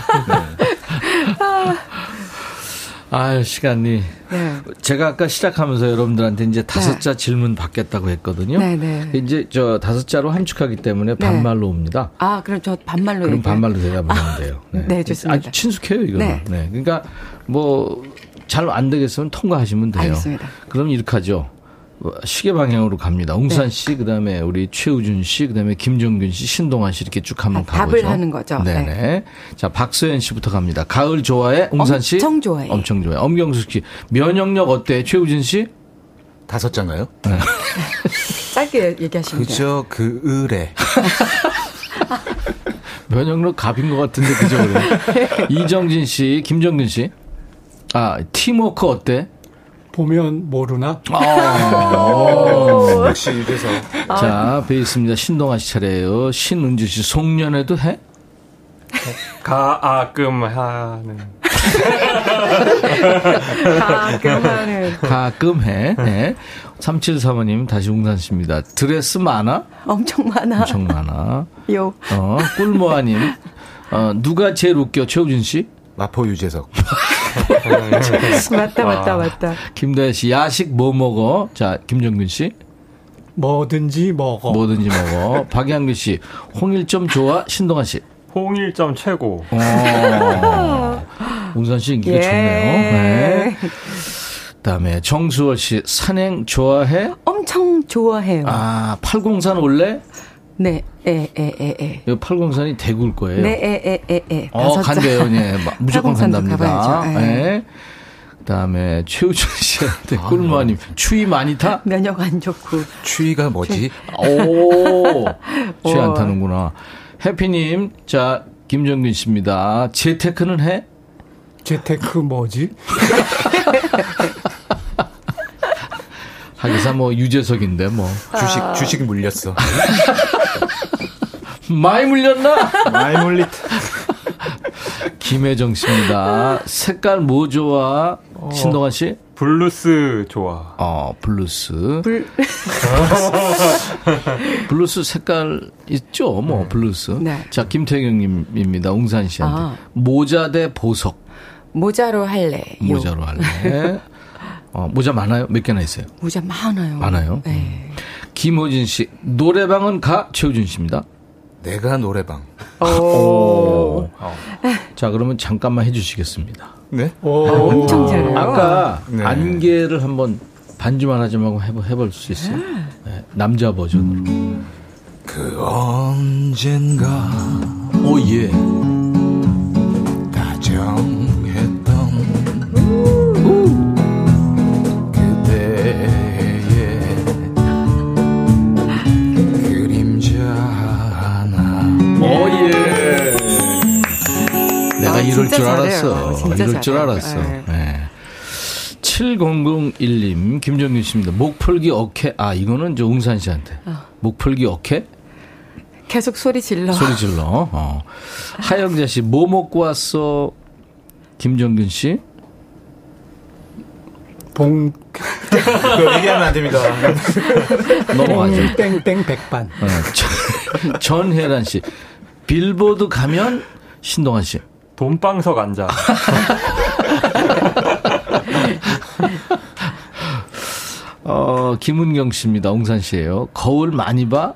Speaker 1: 아 시간이.
Speaker 7: 네.
Speaker 1: 제가 아까 시작하면서 여러분들한테 이제 다섯
Speaker 7: 네.
Speaker 1: 자 질문 받겠다고 했거든요.
Speaker 7: 네네.
Speaker 1: 이제 저 다섯 자로 함축하기 때문에 반말로 옵니다.
Speaker 7: 아, 그럼 저 반말로
Speaker 1: 그럼
Speaker 7: 얘기해요?
Speaker 1: 반말로 대답하면 돼요.
Speaker 7: 네, 좋습니다.
Speaker 1: 아주 친숙해요, 이거는.
Speaker 7: 네.
Speaker 1: 네. 그러니까 뭐 잘 안 되겠으면 통과하시면 돼요.
Speaker 7: 알겠습니다.
Speaker 1: 그럼 이렇게 하죠. 어, 시계 방향으로 갑니다. 웅산 씨, 그다음에 우리 최우준 씨, 그다음에 김정균 씨, 신동환 씨 이렇게 쭉 한번
Speaker 7: 아,
Speaker 1: 가보죠.
Speaker 7: 답을 하는 거죠.
Speaker 1: 네네.
Speaker 7: 네.
Speaker 1: 자, 박소연 씨부터 갑니다. 가을 좋아해? 웅산 씨?
Speaker 7: 엄청 좋아해.
Speaker 1: 엄청 좋아해. 엄경숙 씨. 면역력 어때? 최우준 씨?
Speaker 8: 다섯 장가요?
Speaker 7: 짧게 얘기하시면 돼요.
Speaker 8: 그죠 그 을에
Speaker 1: 면역력 갑인 것 같은데 그죠? 그래. 이정진 씨, 김정균 씨. 아, 팀워크 어때?
Speaker 10: 보면 모르나?
Speaker 1: 아,
Speaker 8: 역시 이래서
Speaker 1: 자, 베이스입니다. 신동아 씨 차례예요. 신은주 씨, 송년회도 해?
Speaker 11: 가 아 끔 하는
Speaker 7: 가끔 하는.
Speaker 1: 가끔 해. 네. 3735님, 다시 웅산 씨입니다. 드레스 많아?
Speaker 7: 엄청 많아.
Speaker 1: 엄청 많아.
Speaker 7: 요.
Speaker 1: 어, 꿀모아님, 어, 누가 제일 웃겨? 최우준 씨?
Speaker 8: 마포 유재석
Speaker 7: 맞다, 맞다, 맞다.
Speaker 1: 김다혜 씨, 야식 뭐 먹어? 자, 김정균 씨?
Speaker 10: 뭐든지 먹어.
Speaker 1: 뭐든지 먹어. 박양규 씨, 홍일점 좋아? 신동환 씨?
Speaker 11: 홍일점 최고.
Speaker 1: 어. 웅산 씨 인기가
Speaker 7: 예.
Speaker 1: 좋네요. 네. 그다음에 정수월 씨 산행 좋아해?
Speaker 7: 엄청 좋아해요.
Speaker 1: 아, 팔공산 올래?
Speaker 7: 네, 에, 에, 에, 에.
Speaker 1: 이 팔공산이 대구일 거예요.
Speaker 7: 네, 에, 에, 에, 에.
Speaker 1: 어. 간대요. 예. 마- 무조건
Speaker 7: 팔공산도
Speaker 1: 간답니다.
Speaker 7: 가봐야죠. 예.
Speaker 1: 예. 그다음에 최우준 씨한테
Speaker 8: 아,
Speaker 1: 꿀모아님 추위 많이 타?
Speaker 7: 면역 안 좋고.
Speaker 8: 추위가 뭐지?
Speaker 1: 오, 취안
Speaker 7: 어.
Speaker 1: 타는구나. 해피님, 자 김정균 씨입니다. 재테크는 해?
Speaker 10: 재테크 뭐지?
Speaker 1: 하기사 뭐 유재석인데 뭐
Speaker 8: 주식 주식 물렸어.
Speaker 1: 많이 물렸나?
Speaker 8: 많이 물렸.
Speaker 1: 김혜정 씨입니다. 색깔 뭐 좋아? 신동환 씨?
Speaker 11: 블루스 좋아.
Speaker 1: 어, 블루스.
Speaker 7: 불.
Speaker 1: 블루스 색깔 있죠? 뭐, 블루스.
Speaker 7: 네.
Speaker 1: 자, 김태경님입니다. 웅산 씨한테.
Speaker 7: 아.
Speaker 1: 모자 대 보석.
Speaker 7: 모자로 할래.
Speaker 1: 모자로 할래. 어, 모자 많아요? 몇 개나 있어요?
Speaker 7: 모자 많아요.
Speaker 1: 많아요?
Speaker 7: 네.
Speaker 1: 김호진 씨. 노래방은 가? 최우준 씨입니다.
Speaker 8: 내가 노래방.
Speaker 1: 오. 자, 그러면 잠깐만 해주시겠습니다.
Speaker 8: 네?
Speaker 7: 엄청 잘해요.
Speaker 1: 아까
Speaker 8: 네.
Speaker 1: 안개를 한번 반주만 하지 말고 해보, 해볼 수 있어요? 네, 남자 버전으로.
Speaker 8: 그 언젠가
Speaker 1: 오, 예.
Speaker 8: 다정
Speaker 1: 이럴
Speaker 7: 진짜
Speaker 1: 줄
Speaker 7: 잘해요.
Speaker 1: 알았어.
Speaker 7: 진짜
Speaker 1: 이럴 줄
Speaker 7: 잘해요.
Speaker 1: 알았어.
Speaker 7: 네.
Speaker 1: 네. 7001님, 김정균 씨입니다. 목풀기 어케, 아, 이거는 저 웅산 씨한테. 목풀기 어케?
Speaker 7: 계속 소리 질러.
Speaker 1: 소리 질러. 어. 하영자 씨, 뭐 먹고 왔어? 김정균 씨?
Speaker 10: 봉,
Speaker 8: 그거 얘기하면 안 됩니다.
Speaker 1: 넘어가죠.
Speaker 10: 땡땡 백반.
Speaker 1: 어, 전- 전혜란 씨. 빌보드 가면 신동환 씨.
Speaker 11: 돈방석 앉아.
Speaker 1: 어, 김은경 씨입니다. 웅산 씨예요. 거울 많이 봐?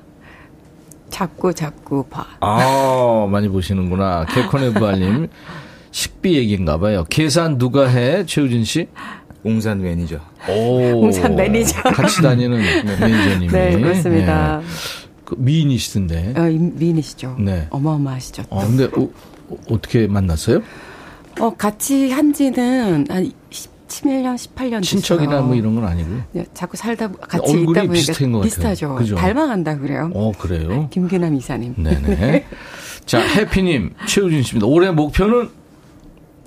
Speaker 7: 자꾸 자꾸 봐.
Speaker 1: 아, 많이 보시는구나. 개콘의 부활님. 식비 얘기인가 봐요. 계산 누가 해? 최우준 씨?
Speaker 8: 웅산 매니저.
Speaker 1: 오.
Speaker 7: 웅산 매니저.
Speaker 1: 같이 다니는 매니저님이.
Speaker 7: 네, 그렇습니다.
Speaker 1: 네. 그 미인이시던데.
Speaker 7: 어, 임- 미인이시죠.
Speaker 1: 네.
Speaker 7: 어마어마하시죠.
Speaker 1: 어, 근데 어, 어떻게 만났어요?
Speaker 7: 어, 같이 한 지는 한 17년, 18년 됐어요.
Speaker 1: 친척이나 뭐 이런 건 아니고요.
Speaker 7: 네, 자꾸 살다 보- 같이
Speaker 1: 얼굴이
Speaker 7: 있다 보니까
Speaker 1: 비슷한 것 같아요.
Speaker 7: 비슷하죠.
Speaker 1: 그죠?
Speaker 7: 닮아간다 그래요.
Speaker 1: 어, 그래요?
Speaker 7: 김규남 이사님.
Speaker 1: 네네. 자, 해피님, 최우진 씨입니다. 올해 목표는,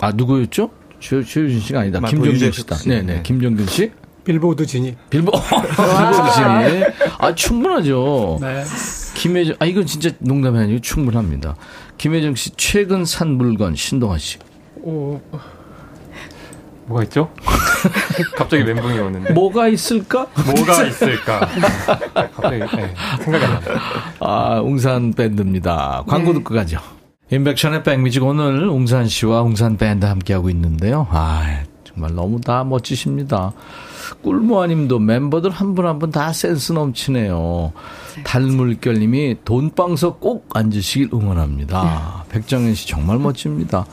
Speaker 1: 아, 누구였죠? 최, 최우진 씨가 아니다.
Speaker 8: 유재석
Speaker 1: 씨다.
Speaker 8: 씨.
Speaker 1: 네네.
Speaker 8: 네.
Speaker 1: 김정균 씨?
Speaker 10: 빌보드 진입.
Speaker 1: 빌보, 빌보드 씨. 아, 충분하죠.
Speaker 10: 네.
Speaker 1: 김혜정, 아, 이건 진짜 농담이 아니고 충분합니다. 김혜정 씨, 최근 산 물건, 신동환 씨.
Speaker 11: 오, 뭐가 있죠? 갑자기 멘붕이 오는데.
Speaker 1: 뭐가 있을까?
Speaker 11: 뭐가 있을까? 갑자기 네, 생각이 안 나요.
Speaker 1: 아, 웅산 밴드입니다. 광고
Speaker 7: 네.
Speaker 1: 듣고 가죠. 인백션의 백뮤직 오늘 웅산 씨와 웅산 밴드 함께하고 있는데요. 아, 정말 너무 다 멋지십니다. 꿀모아님도 멤버들 한 분 한 분 다 센스 넘치네요. 달물결님이 돈방석 꼭 앉으시길 응원합니다. 백정현 씨 정말 멋집니다.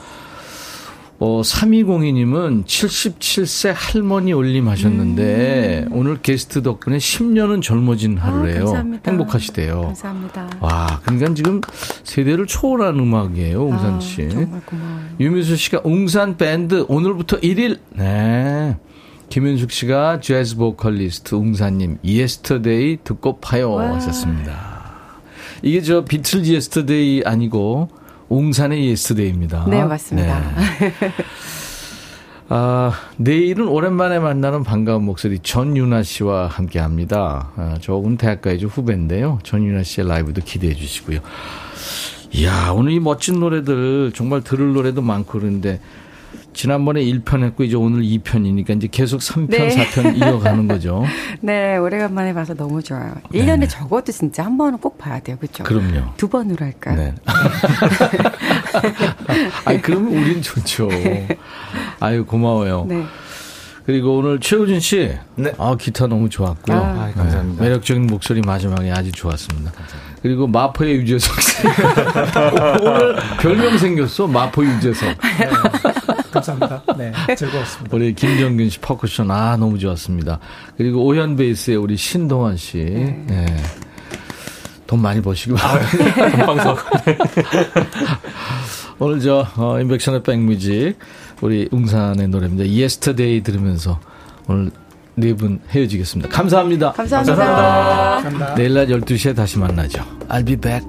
Speaker 1: 어, 3202님은 77세 할머니 올림 하셨는데, 오늘 게스트 덕분에 10년은 젊어진 하루래요.
Speaker 7: 음. 감사합니다.
Speaker 1: 행복하시대요.
Speaker 7: 감사합니다.
Speaker 1: 와, 그러니까 지금 세대를 초월한 음악이에요, 웅산
Speaker 7: 아,
Speaker 1: 씨.
Speaker 7: 정말 고마워요.
Speaker 1: 유민수 씨가 웅산 밴드 오늘부터 1일. 네. 김윤숙 씨가 재즈 보컬리스트 웅산님 Yesterday 듣고 파요
Speaker 7: 와.
Speaker 1: 하셨습니다. 이게 저 비틀즈 Yesterday 아니고 웅산의 Yesterday입니다.
Speaker 7: 네, 맞습니다.
Speaker 1: 네. 아, 내일은 오랜만에 만나는 반가운 목소리 전윤아 씨와 함께 합니다. 아, 저분 대학가요제 후배인데요. 전윤아 씨의 라이브도 기대해 주시고요. 이야, 오늘 이 멋진 노래들 정말 들을 노래도 많고 그런데 지난번에 1편 했고 이제 오늘 2편이니까 이제 계속 3편,
Speaker 7: 네.
Speaker 1: 4편 이어가는 거죠.
Speaker 7: 네, 오래간만에 봐서 너무 좋아요. 1년에 적어도 진짜 한 번은 꼭 봐야 돼요. 그렇죠?
Speaker 1: 그럼요.
Speaker 7: 두 번으로 할까요?
Speaker 1: 네. 아니, 그러면 우린 좋죠. 아유, 고마워요.
Speaker 7: 네.
Speaker 1: 그리고 오늘 최우진 씨.
Speaker 8: 네.
Speaker 1: 아, 기타 너무 좋았고요.
Speaker 7: 아.
Speaker 8: 아, 감사합니다.
Speaker 1: 네, 매력적인 목소리 마지막에 아주 좋았습니다. 그리고 마포의 유재석 씨. 오늘 별명 생겼어. 마포 유재석.
Speaker 10: 감사합니다. 네, 즐거웠습니다.
Speaker 1: 우리 김정균 씨 퍼쿠션 아 너무 좋았습니다. 그리고 오현 베이스의 우리 신동환 씨. 네. 돈 많이 버시고.
Speaker 11: 돈방석.
Speaker 1: 오늘 저 어, 인백션의 백뮤직 우리 웅산의 노래입니다. Yesterday 들으면서 오늘 네 분 헤어지겠습니다. 감사합니다.
Speaker 7: 감사합니다.
Speaker 1: 내일 낮 12시에 다시 만나죠. I'll be back.